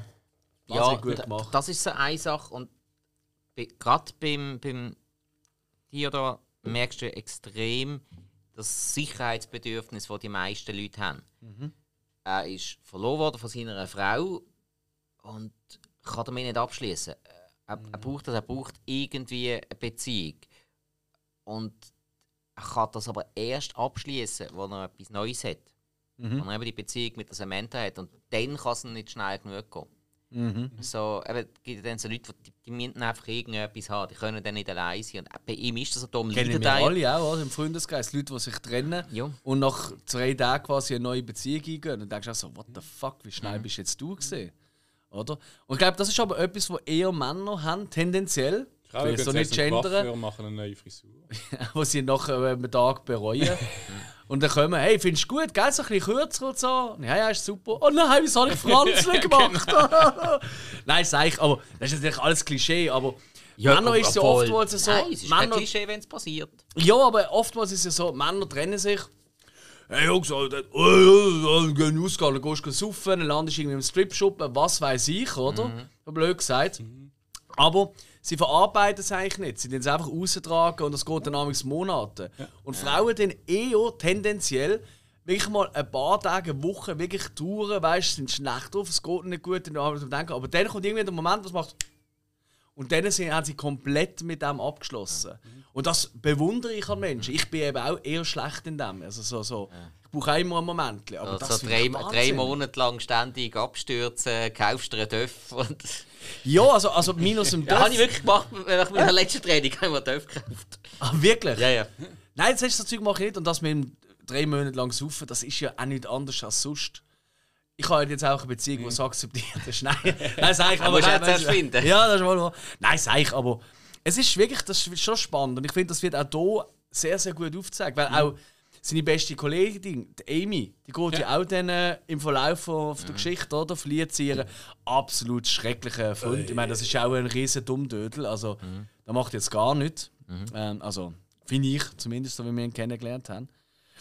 wahnsinnig gut gemacht. Das ist so eine Sache. Und gerade beim, beim Theodor merkst du extrem das Sicherheitsbedürfnis, das die meisten Leute haben. Er ist verloren worden von seiner Frau und kann damit nicht abschließen. Er, er braucht das, er braucht irgendwie eine Beziehung. Und er kann das aber erst abschließen, wenn er etwas Neues hat. Wenn er eben die Beziehung mit der Samantha hat. Und dann kann es nicht schnell genug kommen. Mhm. So, eben, es gibt dann so Leute, die, die müssen einfach irgendetwas haben, die können dann nicht allein sein. Und bei ihm ist das so, darum Kennen wir alle auch, oder? Im Freundeskreis. Leute, die sich trennen Ja. und nach zwei Tagen quasi eine neue Beziehung eingehen. Und denkst auch so, what the fuck, wie schnell bist jetzt du gesehen? Oder? Und ich glaube, das ist aber etwas, was eher Männer haben, tendenziell. Ich gehen so nicht gendern. Machen eine neue Frisur. wo sie nach einem Tag bereuen. und dann kommen, hey, findest du gut, gell, so ein bisschen kürzer und so? Ja, ja, ist super. Oh nein, wieso habe ich Franzl gemacht? nein, sag ich, aber das ist natürlich alles Klischee, aber Männer ist ja oftmals so, Nein, es ist kein Männer, Klischee, wenn es passiert. ja, aber oftmals ist es ja so, Männer trennen sich. Hey Jungs, Alter, oh, ja, ja, gehen ausgehen, dann gehst du saufen, dann landest du irgendwie im Stripshop, was weiß ich, oder? So blöd gesagt. Aber sie verarbeiten es eigentlich nicht. Sie tun es einfach raustragen und das geht dann amigs Monate. Und Frauen dann eher tendenziell wirklich mal ein paar Tage, eine Woche wirklich touren, weißt sind schlecht drauf, es geht nicht gut Arbeit und denken. Aber dann kommt irgendwie der Moment, was macht. Und dann sind, haben sie komplett mit dem abgeschlossen. Und das bewundere ich an Menschen. Ich bin eben auch eher schlecht in dem. Also so, so. Ich brauche auch immer einen Moment. Aber das so drei, drei. Monate lang ständig abstürzen, kaufst dir einen Döff. Und Ja, also, also minus dem ja, habe Dörf. ich wirklich gemacht nach meiner letzten Training, habe ich mir einen Döff gekauft. Ah, wirklich? Ja, ja. Nein, das, ist so Zeug mache ich nicht. Und das mit dem drei Monate lang saufen, das ist ja auch nicht anders als sonst. Ich habe jetzt auch eine Beziehung, die es akzeptiert ist. Nein, nein sag ich. Aber nein, erst finden. Ja, das ist wohl wahr. Nein, sag ich, aber es ist wirklich, das ist schon spannend. Und ich finde, das wird auch hier sehr, sehr gut aufgezeigt. Weil auch seine beste Kollegin, die Amy, die geht ja, auch dann äh, im Verlauf von, von der Geschichte, oder? Verliert sie ihren absolut schrecklichen Freund. Ich meine, das ist auch ein riesen Dummdödel. Also, da macht jetzt gar nichts. Ähm, also, finde ich zumindest, so wie wir ihn kennengelernt haben.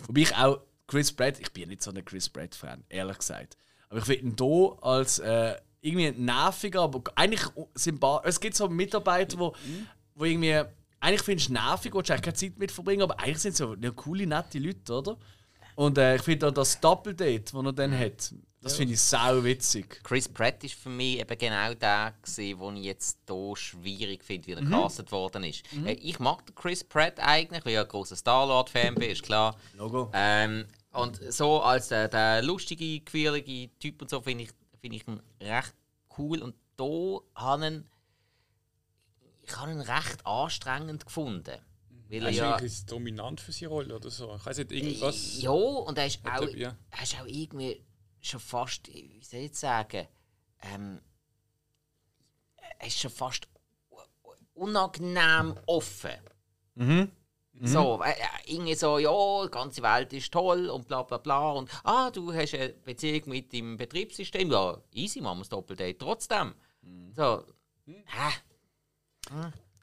Wobei ich auch Chris Pratt, ich bin nicht so ein Chris Pratt-Fan, ehrlich gesagt. Aber ich finde ihn hier als äh, irgendwie nerviger, aber eigentlich sympathisch. Es gibt so Mitarbeiter, wo, wo irgendwie. Eigentlich findest du nervig, willst du eigentlich keine Zeit mit verbringen, aber eigentlich sind so ja, coole, nette Leute, oder? Und äh, ich finde auch das Doppeldate, das er dann hat, das finde ich sau witzig. Chris Pratt ist für mich eben genau der, gewesen, den ich jetzt hier schwierig finde, wie er Mhm. gecastet worden ist. Äh, Ich mag den Chris Pratt eigentlich, weil ich ein großer Star-Lord-Fan bin, ist klar. Logo. Ähm, und so als der, der lustige, quirlige Typ und so finde ich, find ich ihn recht cool. Und da habe ich ihn, ich habe ihn recht anstrengend gefunden. Weil Er ist ja, eigentlich dominant für seine Rolle oder so. Ich weiß nicht, irgendwas. ja, und er ist, auch, ja. er ist auch irgendwie schon fast, wie soll ich jetzt sagen, ähm, er ist schon fast unangenehm offen. Mhm. So, äh, äh, irgendwie so, ja, die ganze Welt ist toll und bla bla bla. Und ah, du hast eine Beziehung mit dem Betriebssystem. Ja, easy, machen wir das Doppeldate trotzdem. So, hä?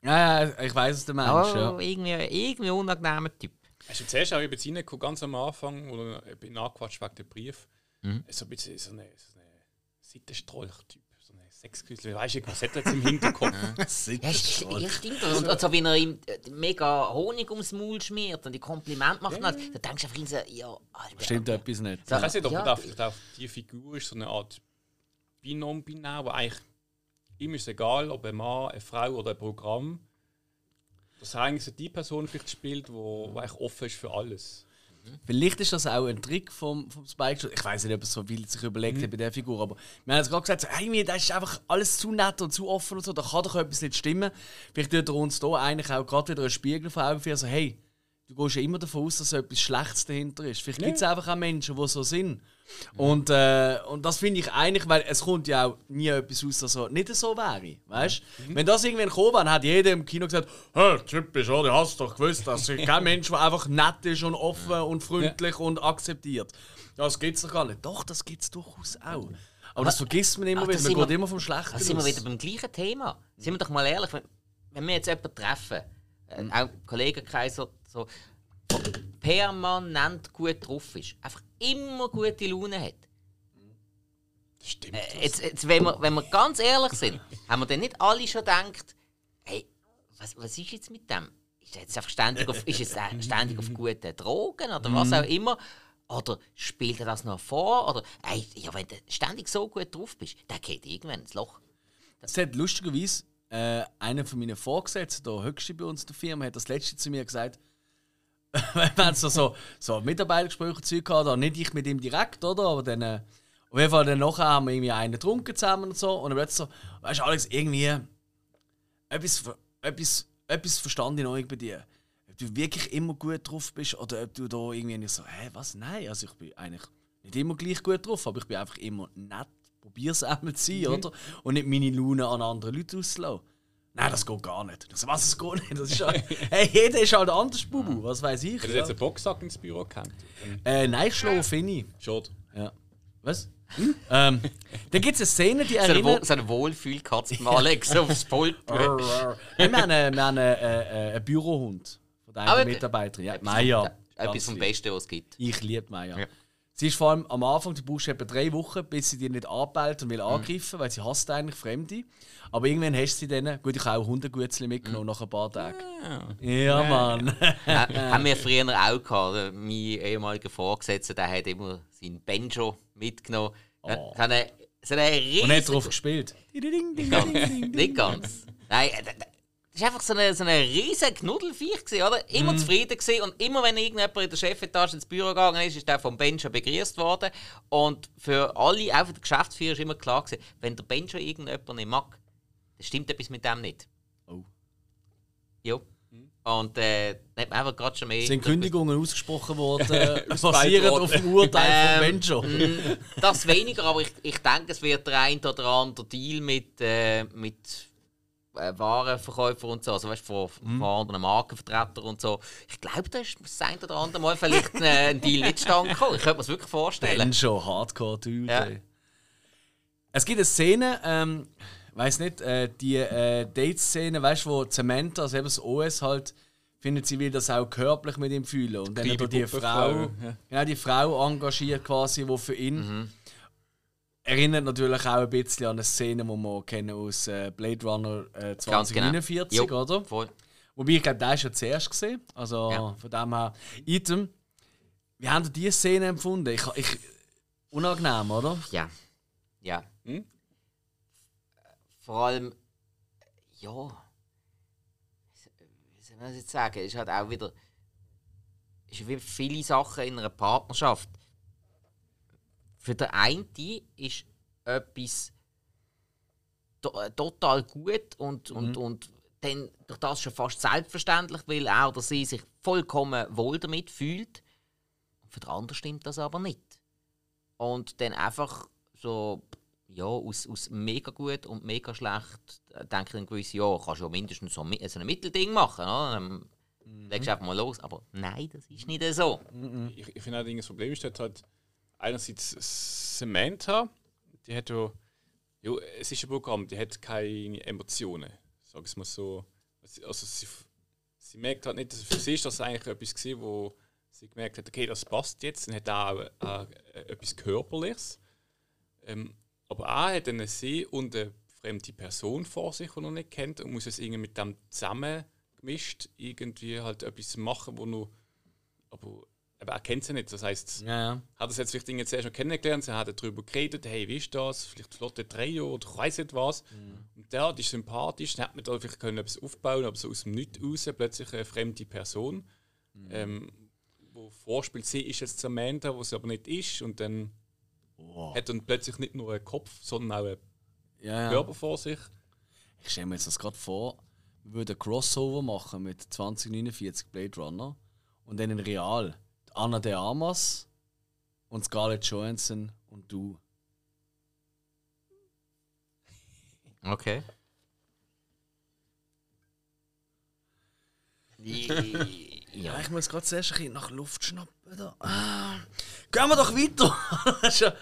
Ja, ja, ich weiß es, der Mensch. Oh, Ja. irgendwie, irgendwie unangenehmer Typ. Hast du zuerst auch eben reingekommen, ganz am Anfang, wo eben angequatscht wegen dem Brief? Mhm. So ein bisschen so eine, so Seitenstrolch-Typ, Sexküsel. Weißt du, was hat er jetzt im Hinterkopf? Ja, st- ja, stimmt. Und, und so, wenn er ihm mega Honig ums Maul schmiert und die Komplimente macht, dann denkst du einfach in so, ja, Alter. Stimmt etwas nicht. Ich weiß nicht, ob Ja. da vielleicht auch die Figur ist, so eine Art Binom binär, wo eigentlich ihm ist egal, ob ein Mann, eine Frau oder ein Programm. Dass er eigentlich so die Person vielleicht spielt, wo eigentlich offen ist für alles. Vielleicht ist das auch ein Trick vom, vom Spike. Ich weiß nicht, ob er so viel sich überlegt hat bei der Figur, aber wir haben jetzt gerade gesagt, so, hey, mir, das ist einfach alles zu nett und zu offen und so, da kann doch etwas nicht stimmen. Vielleicht tut er uns da eigentlich auch gerade wieder einen Spiegel vor Augen führen, so, hey, du gehst ja immer davon aus, dass etwas Schlechtes dahinter ist. Vielleicht gibt es einfach auch Menschen, die so sind. Und, äh, und das finde ich eigentlich, weil es kommt ja auch nie etwas aus, das so nicht so wäre. Weißt? Wenn das irgendwann gekommen wäre, hat jeder im Kino gesagt: Hä, typisch, oder? Du hast doch gewusst, dass kein Mensch, der einfach nett ist und offen und freundlich und akzeptiert. Das gibt es doch gar nicht. Doch, das gibt es durchaus auch. Aber das vergisst man immer Ah, wieder. Man geht wir- immer vom Schlechten Da sind wir wieder beim gleichen Thema. Sind wir doch mal ehrlich, wenn, wenn wir jetzt jemanden treffen, äh, Mhm. auch Kollegenkreis so, so permanent gut drauf ist, einfach immer gute Laune hat. Stimmt. Äh, Jetzt, jetzt wenn, wir, wenn wir ganz ehrlich sind, haben wir dann nicht alle schon gedacht, hey, was, was ist jetzt mit dem? Ist er jetzt einfach ständig auf, ist äh, ständig auf guten Drogen oder was auch immer? Oder spielt er das noch vor? Oder, ey, ja, wenn du ständig so gut drauf bist, dann geht irgendwann ins Loch. Es hat lustigerweise äh, einer von meinen Vorgesetzten, der höchste bei uns in der Firma, hat das letzte zu mir gesagt, wir haben so, so, so Mitarbeitergespräche Zeug gehabt, oder nicht ich mit ihm direkt, oder? Aber dann, äh, auf jeden Fall dann nachher haben wir irgendwie einen getrunken zusammen und so. Und dann plötzlich so, weißt du, Alex, irgendwie etwas, etwas, etwas verstand ich noch bei dir. Ob du wirklich immer gut drauf bist oder ob du da irgendwie nicht so, hä, was? Nein, also ich bin eigentlich nicht immer gleich gut drauf, aber ich bin einfach immer nett, probier's einmal zu sein, oder? Und nicht meine Laune an andere Leute auszulassen. Nein, das geht gar nicht. Das, was, das geht nicht. Das ist halt, hey, jeder ist halt anders, Bubu. Was weiß ich. Hättest du Ja. jetzt einen Boxsack ins Büro gehängt? Äh, nein, schlafe ich nicht. Schade. Ja. Was? ähm, da gibt es eine Szene, die So eine, Wo erinnert. so eine Wohlfühlkatze beim Alex aufs Pult. Wir haben, einen, wir haben einen, äh, einen Bürohund von einer Aber- Mitarbeiterin. Ja, Etwas Maya. vom- Etwas vom Besten, was es gibt. Ich liebe Maya. Ja. Sie ist vor allem am Anfang, du brauchst etwa drei Wochen, bis sie dich nicht anbellt und will Mhm. angreifen, weil sie hasst eigentlich Fremde. Aber irgendwann hast du sie dann, gut, ich habe auch Hundegutzli mitgenommen Mhm. nach ein paar Tagen. Ah. Ja, Mann. Ha- haben wir früher auch gehabt. Mein ehemaliger Vorgesetzter der hat immer seinen Banjo mitgenommen. Ja, Oh. So eine, so eine riesige... Und nicht drauf gespielt. Nicht ganz. Nein, äh, das war einfach so eine, so eine riesige Knuddelviech, gewesen, oder? Immer Mhm. zufrieden gewesen. und immer wenn irgendjemand in der Chefetage ins Büro gegangen ist, ist der vom Benjo begrüßt worden. Und für alle, auch für den Geschäftsführer, ist immer klar gewesen, wenn der Benjo irgendjemand nicht mag, dann stimmt etwas mit dem nicht. Oh. Jo. Und äh, hat man einfach gerade schon mehr... Sind Kündigungen ausgesprochen worden, basierend auf dem Urteil Ähm, von Benjo. Mm, Das weniger, aber ich, ich denke, es wird der ein oder andere Deal mit, äh, mit äh, Warenverkäufern und so, also weißt du, von, Mhm. von anderen Markenvertretern und so. Ich glaube, da ist das ein oder andere Mal vielleicht äh, ein Deal nicht zustande gekommen. Ich könnte mir das wirklich vorstellen. Benjo, Hardcore-Dude. Ja. Es gibt eine Szene, ähm, weiß nicht, äh, die äh, Date-Szene, weißt du, wo Samantha, also eben das OS halt, findet, sie will das auch körperlich mit ihm fühlen. Und dann hat er die Frau, ja. genau, die Frau engagiert quasi, die für ihn Mhm. Erinnert natürlich auch ein bisschen an eine Szene, die wir kennen aus äh, Blade Runner äh, Ganz genau. 2049, oder? Voll. Wobei ich glaube, der ist ja zuerst gesehen. Also Ja. von dem her. Item, wie haben diese Szene empfunden? Ich, ich, unangenehm, oder? Ja. Ja. Hm? Vor allem, ja. Wie soll man das jetzt sagen? Es ist halt auch wieder. Es ist wie viele Sachen in einer Partnerschaft. Für den einen ist etwas to total gut und, und, und dann durch das schon fast selbstverständlich, weil er oder sie sich vollkommen wohl damit fühlt. Für den anderen stimmt das aber nicht. Und dann einfach so, ja, aus, aus mega gut und mega schlecht, äh, denke ich dann gewiss, ja, kannst du ja mindestens so, ein so ein Mittelding machen. Oder? Dann legst du einfach mal los. Aber nein, das ist nicht so. Ich, ich finde allerdings, das Problem ist halt einerseits Samantha, die hat ja, ja, es ist ein Programm, die hat keine Emotionen, sag ich mal so. Also sie, sie merkt halt nicht, dass für sie ist das eigentlich etwas gewesen, wo sie gemerkt hat, okay, das passt jetzt, dann hat auch äh, etwas Körperliches. Ähm, aber er hat dann sie und eine fremde Person vor sich, die noch nicht kennt und muss es irgendwie mit dem zusammengemischt irgendwie halt etwas machen, wo nur aber, aber er kennt sie nicht. Das heißt, Ja, ja. hat es jetzt vielleicht Dinge zuerst schon kennengelernt, sie hat darüber geredet, hey, wie ist das? Vielleicht flotte Trio oder ich weiß nicht was. Und der die ist sympathisch, dann hat man da vielleicht können etwas aufbauen, aber so aus dem Nichts raus plötzlich eine fremde Person, ähm, wo vorspielt, sie ist jetzt Samantha, wo sie aber nicht ist und dann hat dann plötzlich nicht nur einen Kopf, sondern auch einen ja. Körper vor sich. Ich stelle mir jetzt das gerade vor, wir würden Crossover machen mit 2049 Blade Runner und dann in Real Anna de Armas und Scarlett Johansson und du. Okay. Ja, ich muss gerade zuerst ein bisschen nach Luft schnappen. Da. Ah. Gehen wir doch weiter!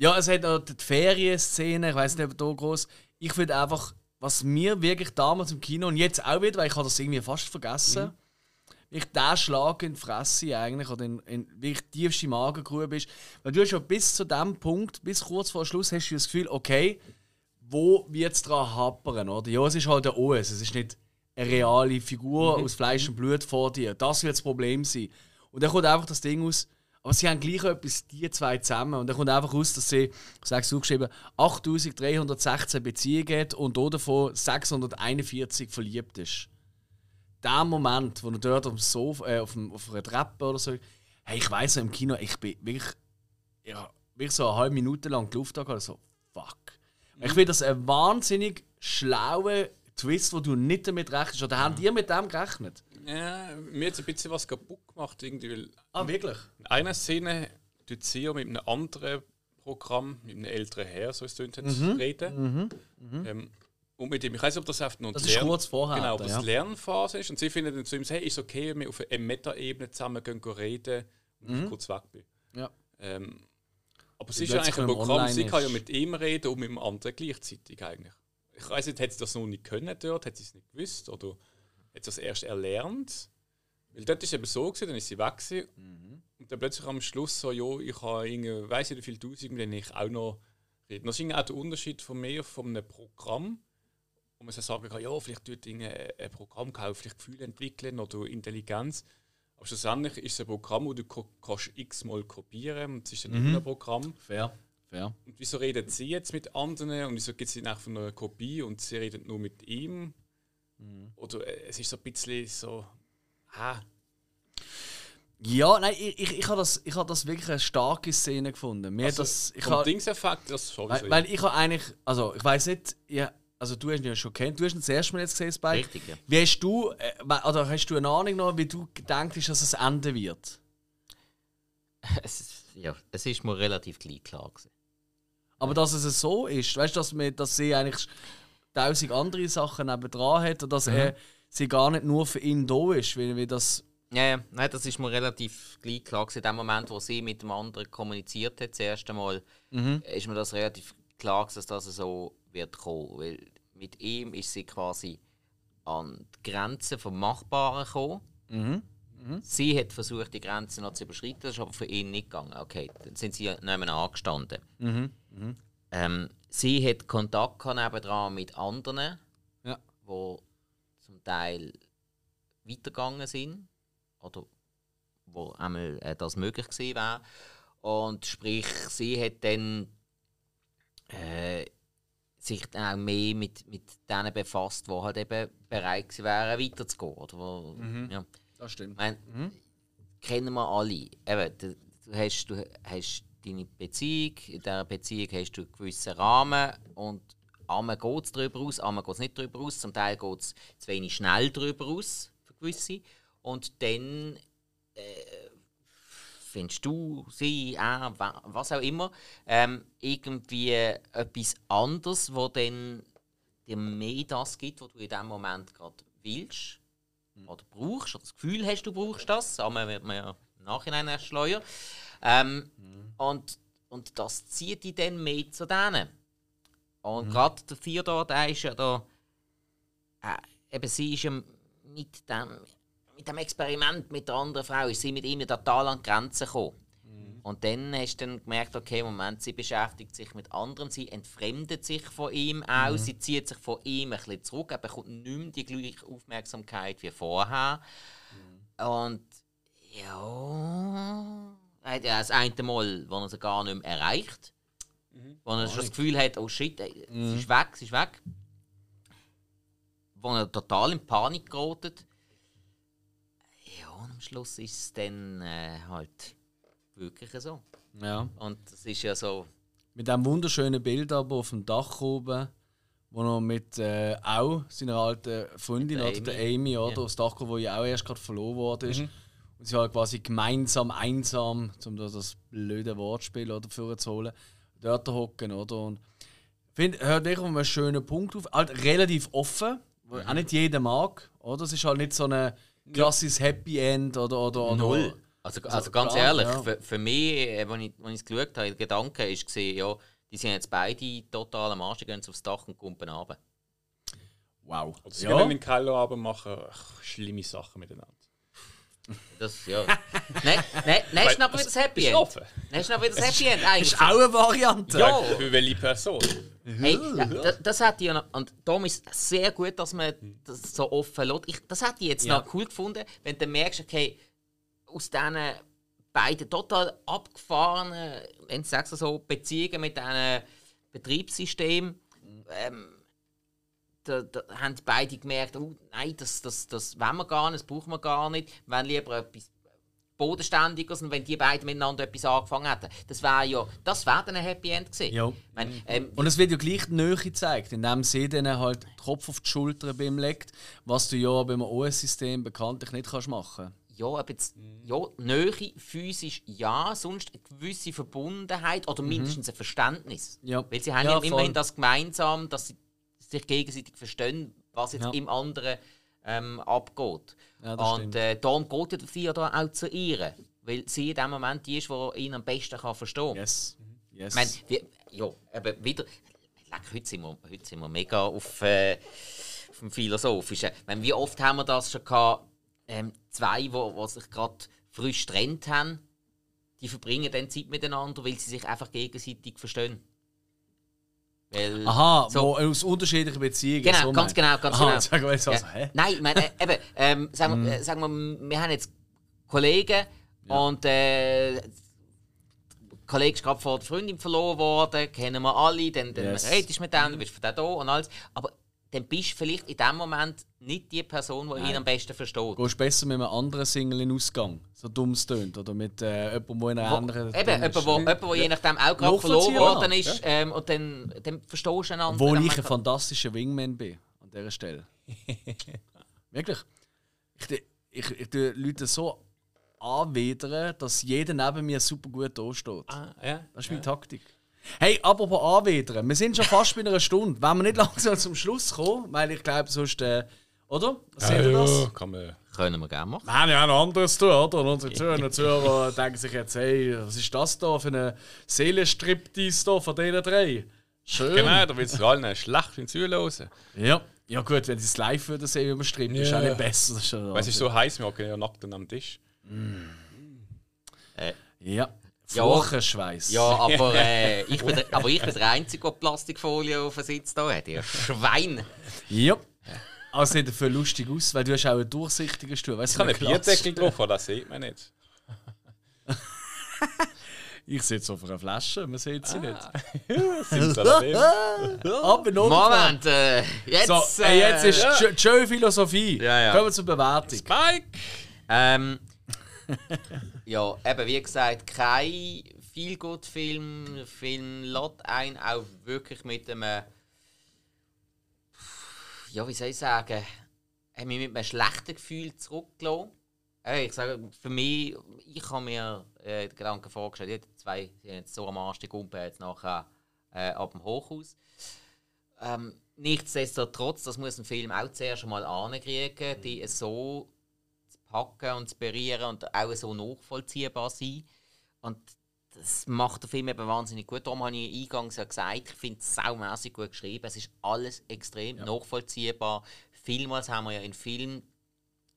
Ja- es hat auch die Ferienszene, ich weiß nicht, ob da groß. Ich finde einfach, was mir wirklich damals im Kino und jetzt auch wieder, weil ich habe das irgendwie fast vergessen, mhm. Ich der Schlag in die Fresse eigentlich oder in, in wirklich tiefste Magengrube ist. Weil du schon bis zu dem Punkt, bis kurz vor Schluss, hast du das Gefühl, okay, wo wird es dran hapern, oder? Ja, es ist halt der OS, es ist nicht eine reale Figur mhm. aus Fleisch und Blut vor dir. Das wird das Problem sein. Und dann kommt einfach das Ding aus, aber sie haben gleich etwas, die zwei zusammen. Und dann kommt einfach aus, dass sie, sagst du geschrieben, 8316 Beziehungen hat und davon 641 verliebt ist. Der Moment, wo er dort auf, dem Sofa, äh, auf, dem, auf einer Treppe oder so, hey, ich weiß im Kino, ich bin wirklich, ja, wirklich so eine halbe Minute lang die Luft da so, fuck. Mhm. Ich finde das ein wahnsinnig schlauer Twist, wo du nicht damit rechnest. Oder haben die mit dem gerechnet? Ja, mir hat ein bisschen was kaputt gemacht. Irgendwie. Ah, wirklich? In einer Szene tut sie mit einem anderen Programm, mit einem älteren Herr, so es mhm. reden. Mhm. Mhm. Ähm, und mit dem, ich weiß nicht, ob das einfach nur das ist kurz vorher. Genau, ob das ja. Lernphase ist. Und sie finden dann zu ihm, hey, ist okay, wenn wir auf einer Meta-Ebene zusammen gehen, gehen reden und ich mhm. kurz weg bin. Ja. Ähm, aber es ist ja eigentlich ein Programm, sie kann ja mit ihm reden und mit dem anderen gleichzeitig eigentlich. Ich weiß nicht, hätte sie das noch nicht können dort, hätte sie es nicht gewusst oder hat sie das erst erlernt? Weil dort war es eben so, gewesen, dann ist sie weg gewesen, mhm. und dann plötzlich am Schluss so, ja, ich habe irgendwie, weiss nicht wie viele Tausend, mit denen ich auch noch rede. Das ist auch der Unterschied von mir, von einem Programm, wo man so sagen kann, ja, vielleicht tut ein Programm kaufen, vielleicht Gefühle entwickeln oder Intelligenz. Aber schlussendlich ist es ein Programm, das du kannst x-mal kopieren und es ist ein mhm. Programm. Fair. Fair. Und wieso redet sie jetzt mit anderen und wieso gibt sie nach von einer Kopie und sie redet nur mit ihm? Mhm. Oder äh, es ist so ein bisschen so. Ah. Ja, nein, ich, ich, ich habe das, hab das wirklich eine starke Szene gefunden. Mir also, das, ich vom Dingseffekt, das sowieso. Weil, weil ich habe eigentlich, also ich weiß nicht, ja, also du hast ihn ja schon kennt, du hast ihn das erste Mal jetzt gesehen, Spike. Richtig, ja. Wie hast du, äh, oder hast du eine Ahnung noch, wie du denkst, dass es enden wird? Es, ja, es ist mir relativ gleich klar gewesen. Aber dass es so ist, weißt du, dass, dass sie eigentlich tausend andere Sachen dran hat und dass mhm. er sie gar nicht nur für ihn da ist, weil, weil das. Ja, ja, Nein, das ist mir relativ gleich klar. In dem Moment, wo sie mit dem anderen kommuniziert hat, das erste Mal, mhm. ist mir das relativ klar, dass das so wird kommen. Weil mit ihm ist sie quasi an die Grenzen vom Machbaren gekommen. Mhm. Mhm. Sie hat versucht, die Grenzen noch zu überschreiten, das ist aber für ihn nicht gegangen. Okay, dann sind sie nebenan angestanden. Mhm. Mhm. Ähm, sie hat Kontakt nebenan mit anderen, ja. wo zum Teil weitergegangen sind oder wo einmal äh, das möglich gewesen wäre. Und sprich, sie hat dann äh, sich auch mehr mit, mit denen befasst, die halt eben bereit wären, weiterzugehen. Oder wo, mhm. ja. Das stimmt. Ich meine, mhm. Kennen wir alle. Eben, du, du, hast, du hast deine Beziehung, in dieser Beziehung hast du einen gewissen Rahmen und einmal geht es darüber aus, einmal geht es nicht darüber aus, zum Teil geht es zu wenig schnell darüber aus, für gewisse. Und dann äh, findest du, sie, er, was auch immer, ähm, irgendwie etwas anderes, wo dann dir mehr das gibt, was du in dem Moment gerade willst oder brauchst, oder das Gefühl hast, du brauchst das. Aber wird man ja im Nachhinein erst schleuer. Ähm, mhm. und, und das zieht dich dann mehr zu denen. Und mhm. gerade der Theodor, der ist ja da. Äh, eben sie ist ja mit dem, mit dem Experiment mit der anderen Frau, ist sie mit ihm total an die Grenzen gekommen. Und dann hast du dann gemerkt, okay, Moment, sie beschäftigt sich mit anderen, sie entfremdet sich von ihm auch, mhm. sie zieht sich von ihm ein bisschen zurück, er bekommt nicht mehr die gleiche Aufmerksamkeit wie vorher. Mhm. Und ja, er das eine Mal, wo er sie gar nicht mehr erreicht, mhm. wo er schon das Gefühl hat, oh shit, sie mhm. ist weg, sie ist weg. Wo er total in Panik gerät. Am Schluss ist es dann äh, halt wirklich so. Ja. Und das ist ja so. Mit diesem wunderschönen Bild aber auf dem Dach oben, wo er mit äh, auch seiner alten Freundin, der Amy. oder der Amy, oder, ja. aufs Dach kommt, wo ja auch erst gerade verloren worden ist. Mhm. Und sie halt quasi gemeinsam, einsam, um das blöde Wortspiel oder zu holen, dort hocken, oder? Und ich finde, hört wirklich einen schönen Punkt auf. Halt relativ offen, mhm. auch nicht jeder mag, oder? Es ist halt nicht so ein klassisches Happy End oder. oder, oder Null. Also, also ganz klar, ehrlich, ja. für, für mich, äh, als ich als ich es geschaut habe, der Gedanke ist gesehen, ja, die sind jetzt beide total am Arsch, die gehen aufs Dach und kumpen runter. Wow. Oder sie Ja. können in den Keller machen. Ach, schlimme Sachen miteinander. Das, ja. nein, nein, nein, ist aber wieder das Happy End. Nein, ist aber wieder das Happy End eigentlich. Ist auch eine Variante. Ja. Für welche Person? Hey, ja, das, das hätte ich ja noch, und darum ist es sehr gut, dass man das so offen lässt. Ich, das hätte ich jetzt Ja. noch cool gefunden, wenn du merkst, okay, aus diesen beiden total abgefahrenen, wenn ich sage so, Beziehungen mit diesen Betriebssystemen, ähm, da, da haben die beide gemerkt, oh, nein, das, das, das wollen wir gar nicht, das brauchen wir gar nicht, wollen lieber etwas Bodenständiges und wenn die beiden miteinander etwas angefangen hätten. Das wäre ja, das wäre dann ein Happy End gewesen. Ja. Meine, ähm, Und es wird ja gleich die Nähe gezeigt, indem sie dann halt den Kopf auf die Schulter beim legt, was du ja beim OS-System bekanntlich nicht kannst machen Ja, aber jetzt, ja, Nähe, physisch ja, sonst eine gewisse Verbundenheit oder mindestens ein Verständnis. Ja. Weil sie haben Ja, ja, voll. immerhin das gemeinsam, dass sie sich gegenseitig verstehen, was jetzt Ja. im anderen ähm, abgeht. Ja, Und äh, darum geht ja sie ja da auch zu ihr. Weil sie in dem Moment die ist, die ihn am besten kann verstehen kann. Yes. yes. Ich meine, wir, ja, aber wieder. Leck, heute, sind wir, heute sind wir mega auf, äh, auf dem Philosophischen. Ich meine, wie oft haben wir das schon gehabt? Ähm, zwei, die wo, wo sich gerade frisch getrennt haben, die verbringen dann Zeit miteinander, weil sie sich einfach gegenseitig verstehen. Weil, Aha, so- aus unterschiedlichen Beziehungen. Genau, so ganz genau, ganz Aha, genau. sagen wir jetzt also, Ja. hä? Nein, ich meine, äh, eben, ähm, sagen, Mhm. wir, äh, sagen wir, wir haben jetzt Kollegen und äh, der Kollege ist gerade vor der Freundin verloren worden, kennen wir alle, dann, dann Yes. redest du mit dem, du bist den da und alles. Aber dann bist du vielleicht in dem Moment nicht die Person, die ihn am besten versteht. Gehst besser mit einem anderen Single in Ausgang, so dumm es tönt. Oder mit äh, jemandem, der in einer anderen. eben, jemand, ist. wo, jemand, wo je nachdem auch gerade verloren worden ist ähm, und dann, dann verstehst du einander. Wo ich ein fantastischer Wingman bin, an dieser Stelle. Wirklich. Ich, ich, ich tue Leute so anwidern, dass jeder neben mir super gut da steht. Ah, ja. Das ist meine Taktik. Hey, apropos anwidern, wir sind schon fast bei einer Stunde. Wenn wir nicht langsam zum Schluss kommen, weil ich glaube, sonst. Äh, oder? Was seht ihr das? kann man. Können wir gerne machen. Wir haben ja auch noch anderes zu tun, oder? Und unsere Zuhörer und Zuhörer denken sich jetzt, hey, was ist das da für eine Seelenstriptease da von diesen drei? Schön. Genau, da willst du allen schlecht beim Zuhören. Ja. Ja gut, wenn sie es live würden sehen, wie man strippt, ist auch Ja. nicht besser. Das ist schon Weil es ist so heiß, wir hocken ja nackt am Tisch. Ja. Ja. Furchenschweiß. Ja, aber, äh, ich bin der, aber ich bin der Einzige, der Plastikfolie auf dem Sitz da hat. Ihr Schwein! Ja. Es sieht dafür lustig aus, weil du hast auch einen durchsichtigen Stuhl. Weißt, Ich habe so einen einen Glas. Bierdeckel drauf, aber das sieht man nicht. Ich sitze auf einer Flasche, man sieht sie nicht. Simsalabim. Aber noch Moment, äh, jetzt. So, äh, jetzt ist ja. Joe Philosophie. Ja, ja. Kommen wir zur Bewertung. Mike! Ähm, ja, eben wie gesagt, kein Feel-Good-Film. Film lädt einen auch wirklich mit einem. Ja, wie soll ich sagen? Hat mich mit einem schlechten Gefühl zurückgelassen. Ich sage, für mich, ich habe mir äh, den Gedanken vorgestellt, die zwei sind jetzt so am Arsch, die Gumpe jetzt nachher äh, ab dem Hochhaus. Ähm, nichtsdestotrotz, das muss ein Film auch zuerst einmal ankriegen, die so packen und zu berühren und auch so nachvollziehbar sein. Und das macht der Film eben wahnsinnig gut. Darum habe ich eingangs ja gesagt, ich finde es saumässig gut geschrieben. Es ist alles extrem nachvollziehbar. Vielmals haben wir ja in Filmen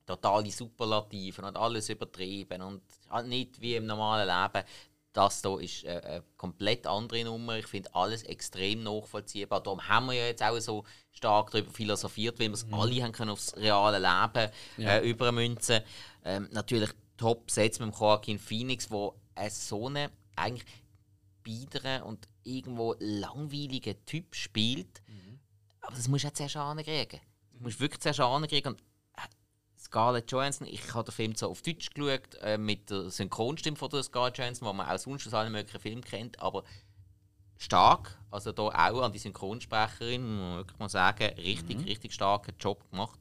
totale Superlativen und alles übertrieben und halt nicht wie im normalen Leben. Das hier ist eine komplett andere Nummer. Ich finde alles extrem nachvollziehbar. Darum haben wir ja jetzt auch so stark darüber philosophiert, weil wir es alle haben können aufs reale Leben äh, übermünzen. Ähm, natürlich top Sets mit dem Joaquin Phoenix, wo äh, so eine eigentlich biederen und irgendwo langweiligen Typ spielt. Aber das musst du jetzt zuerst ankriegen. Das musst du wirklich zuerst ankriegen. Und Scarlett Johansson, ich habe den Film so auf Deutsch geschaut, äh, mit der Synchronstimme von der Scarlett Johansson, die man auch sonst aus allen möglichen Filmen kennt, aber stark, also da auch an die Synchronsprecherin, muss man wirklich mal sagen, richtig, richtig starken Job gemacht.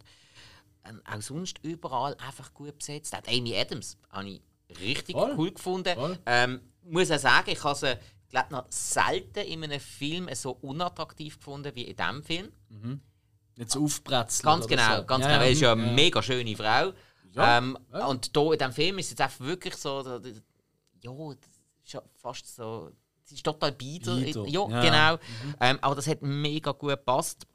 Ähm, auch sonst überall einfach gut besetzt. Auch Amy Adams habe ich richtig Voll. cool gefunden. Voll. Ähm, muss auch sagen, ich habe sie glaub, noch selten in einem Film so unattraktiv gefunden wie in diesem Film. Jetzt aufbrezeln. Ganz genau, so. ganz Ja, genau. Sie ist ja ja. eine mega schöne Frau. Ja, ähm, ja. Und da in diesem Film ist es jetzt einfach wirklich so, da- da- ja, ist ja fast so, es ist total bieder. Bieder, Ja, ja. genau. Ähm, aber das hat mega gut gepasst.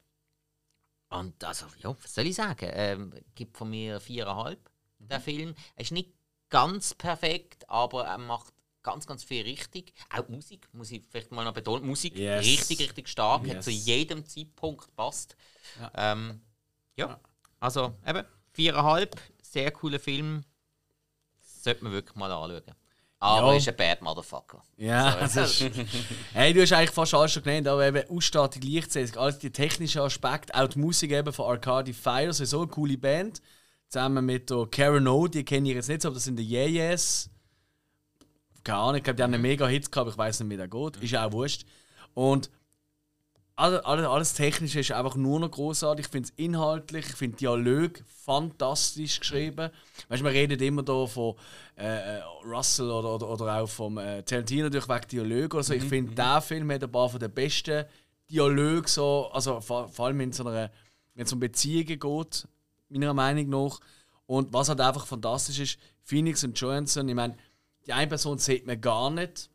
Und also, ja, was soll ich sagen? Ähm, gibt von mir viereinhalb, der Film. Er ist nicht ganz perfekt, aber er macht ganz, ganz viel richtig. Auch Musik, muss ich vielleicht mal noch betonen. Musik Yes. richtig, richtig stark, hat Yes. zu jedem Zeitpunkt gepasst. Ja. Ähm, ja, also eben, viereinhalb, sehr cooler Film. Sollte man wirklich mal anschauen. Aber Ja. ist ein Bad Motherfucker. Ja, So, ist, hey, du hast eigentlich fast alles schon genannt, aber eben Ausstattung, Lichtsetzung, alles die technischen Aspekte, auch die Musik eben von Arcade Fire, so eine coole Band. Zusammen mit der Karen O, die kenne ich jetzt nicht so, aber das sind die Yeah Yes. Keine Ahnung, ich glaube, die haben einen mega Hits gehabt, aber ich weiß nicht, wie der geht. Ist auch wurscht. Und alles, alles, alles Technische ist einfach nur noch großartig. Ich finde es inhaltlich, ich finde Dialog fantastisch geschrieben. Weißt wir reden immer da von äh, äh, Russell oder, oder, oder auch vom äh, Tarantino durch wegen Dialog oder so. Ich finde, der Film hat ein paar von den besten Dialoge, so, also vor, vor allem in so einer wenn es um Beziehungen geht, meiner Meinung nach. Und was halt einfach fantastisch ist, Phoenix und Johansson, ich meine, die eine Person sieht man gar nicht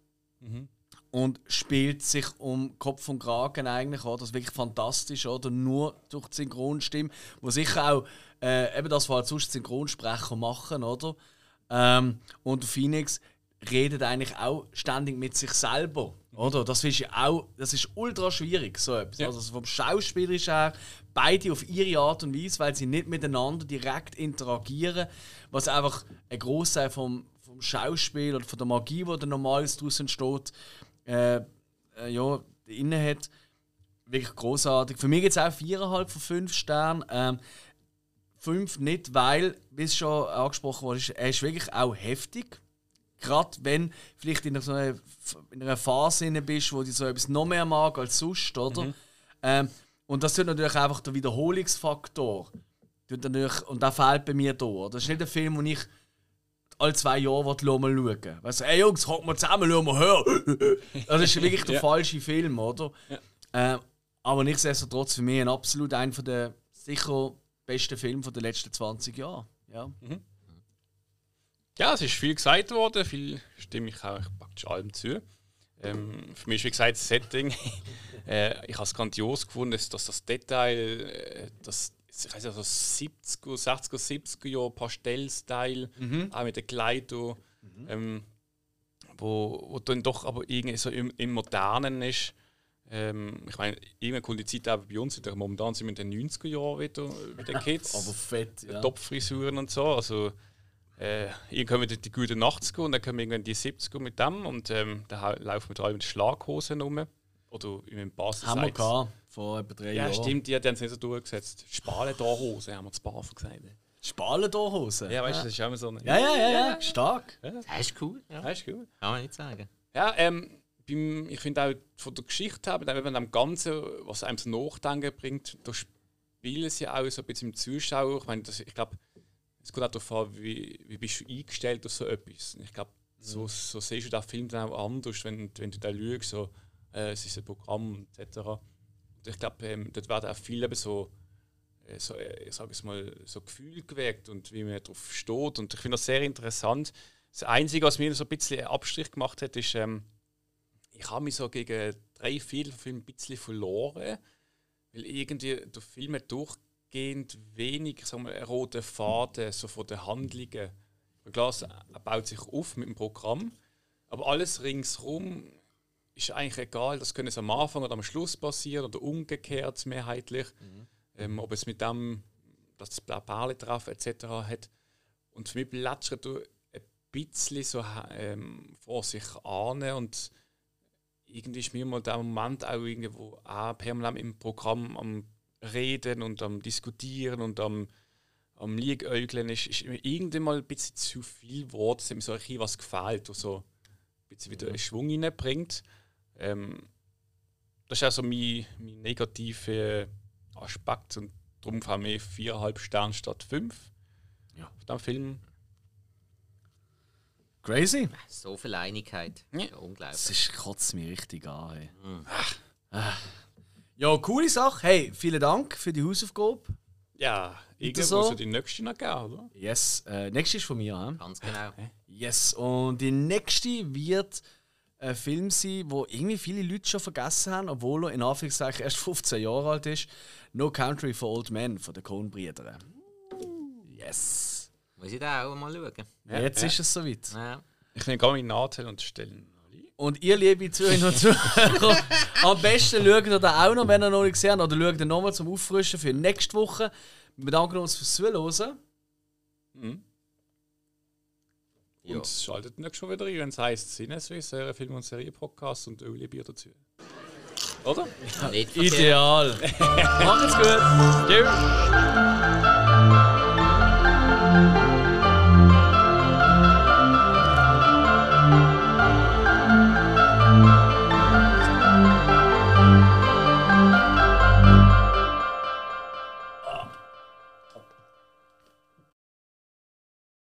und spielt sich um Kopf und Kragen eigentlich, oder? Das ist wirklich fantastisch, oder? Nur durch die Synchronstimme, wo sicher auch äh, eben das, was halt sonst Synchronsprecher machen, oder? Ähm, und Phoenix redet eigentlich auch ständig mit sich selber, oder? Das ist auch, das ist ultra schwierig, so etwas. Ja. Also vom Schauspielerischen her, beide auf ihre Art und Weise, weil sie nicht miteinander direkt interagieren, was einfach ein Großteil vom Schauspiel oder von der Magie, die da normales daraus entsteht, äh, äh, ja, inne hat. Wirklich großartig. Für mich gibt es auch 4,5 von 5 Sternen. Ähm, 5 nicht, weil, wie es schon angesprochen wurde, er ist wirklich auch heftig. Gerade wenn vielleicht in so einer, in einer Phase bist, wo du so etwas noch mehr mag als sonst, oder? Ähm, und das tut natürlich einfach der Wiederholungsfaktor. Tut natürlich, und der fehlt bei mir da. Das ist nicht ein Film, den ich alle zwei Jahre will, mal schauen. Weißt du, ey Jungs, kommt mal zusammen, schauen wir her. Das ist wirklich der Ja. falsche Film, oder? Ähm, aber nichtsdestotrotz für mich ein absolut einer der sicher besten Filme der letzten 20 Jahre. Ja. Ja, es ist viel gesagt worden, viel stimme ich auch praktisch allem zu. Ähm, für mich ist wie gesagt das Setting, äh, ich habe es grandios gefunden, dass, dass das Detail, äh, das ich weiß nicht, so 70er, 60er, 70er Jahre Pastell-Style, auch mit den Kleidern, ähm, wo, wo dann doch aber irgendwie so im, im Modernen ist. Ähm, ich meine, irgendwann kommt die Zeit auch bei uns wieder. Momentan sind wir in den 90er Jahren wieder mit den Kids. Aber fett, ja. Topfrisuren und so. Also, äh, irgendwann kommen wir die gute Nacht und dann kommen irgendwann die 70er mit dem und ähm, dann hau- laufen wir drei mit Schlaghosen rum. Oder in einem Basis. Haben wir gehabt, vor etwa drei Ja, Jahren. stimmt, die, die haben es nicht so durchgesetzt. Spalen-Hose haben wir zu Bafen gesagt. Spalentorhose. Ja, weißt du, das ist immer so eine. ja, ja, ja, ja. Stark. Das ist cool, ja. Ja, ist gut. kann man nicht sagen. Ja, ähm, beim, ich finde auch von der Geschichte her, aber eben am Ganzen, was einem so Nachdenken bringt, da spielen sie auch so ein bisschen im Zuschauer. Ich meine, das, ich glaube, es geht auch darauf an, wie, wie bist du eingestellt auf so etwas. Ich glaube, so, so siehst du den Film dann auch anders, wenn, wenn du da schaust, so, äh, es ist ein Programm etc. Und ich glaube, ähm, dort werden auch viele eben so, äh, so äh, ich sage es mal, so Gefühl geweckt und wie man darauf steht. Und ich finde das sehr interessant. Das Einzige, was mir so ein bisschen Abstrich gemacht hat, ist, ähm, ich habe mich so gegen drei, vier Filme ein bisschen verloren, weil irgendwie der Film hat durchgehend wenig roten Faden so von den Handlungen. Klar, es baut sich auf mit dem Programm, aber alles ringsherum ist eigentlich egal. Das könnte es am Anfang oder am Schluss passieren oder umgekehrt mehrheitlich. Ähm, ob es mit dem das Perle drauf etc. hat. Und für mich plätschert du ein bisschen so ähm, vor sich an und irgendwie ist mir mal der Moment auch irgendwie, wo auch permanent im Programm am Reden und am Diskutieren und am, am Liegäugeln ist, ist mir irgendwie mal ein bisschen zu viel. Es hat mir so ein bisschen was gefehlt, was so ein bisschen wieder einen Schwung reinbringt. Ähm, das ist auch so mein, mein negativer Aspekt und darum haben wir 4,5 Sterne statt 5 Ja. auf dem Film. Crazy. So viel Einigkeit. Ja. Ja, unglaublich. Das ist, kotzt mich richtig an. Ey. Ah. Ja, coole Sache. Hey, vielen Dank für die Hausaufgabe. Ja, irgendwo so? so die nächste noch geben, oder? Yes. Äh, nächste ist von mir, hm? Ganz genau. Yes. Und die nächste wird ein Film sein, wo irgendwie viele Leute schon vergessen haben, obwohl er in Anführungszeichen erst 15 Jahre alt ist. No Country for Old Men von den Coen-Brüdern. Yes. Muss ich da auch mal schauen. Jetzt ist es soweit. Ja. Ich nehme gar meinen Nachteil und stelle ihn noch ein. Und ihr, liebe Zuhörer und Zuhörer, am besten schaut ihr da auch noch, wenn ihr noch nicht gesehen habt, oder schaut ihr nochmal zum Auffrischen für nächste Woche. Wir bedanken uns fürs Zuhören. Ja. Und schaltet nächstes Mal wieder ein, wenn es heisst Sinneswiss, Film- und Serie-Podcast und Öli Bier dazu. Oder? Nicht verkehrt. Ideal. Macht's gut. Tschüss!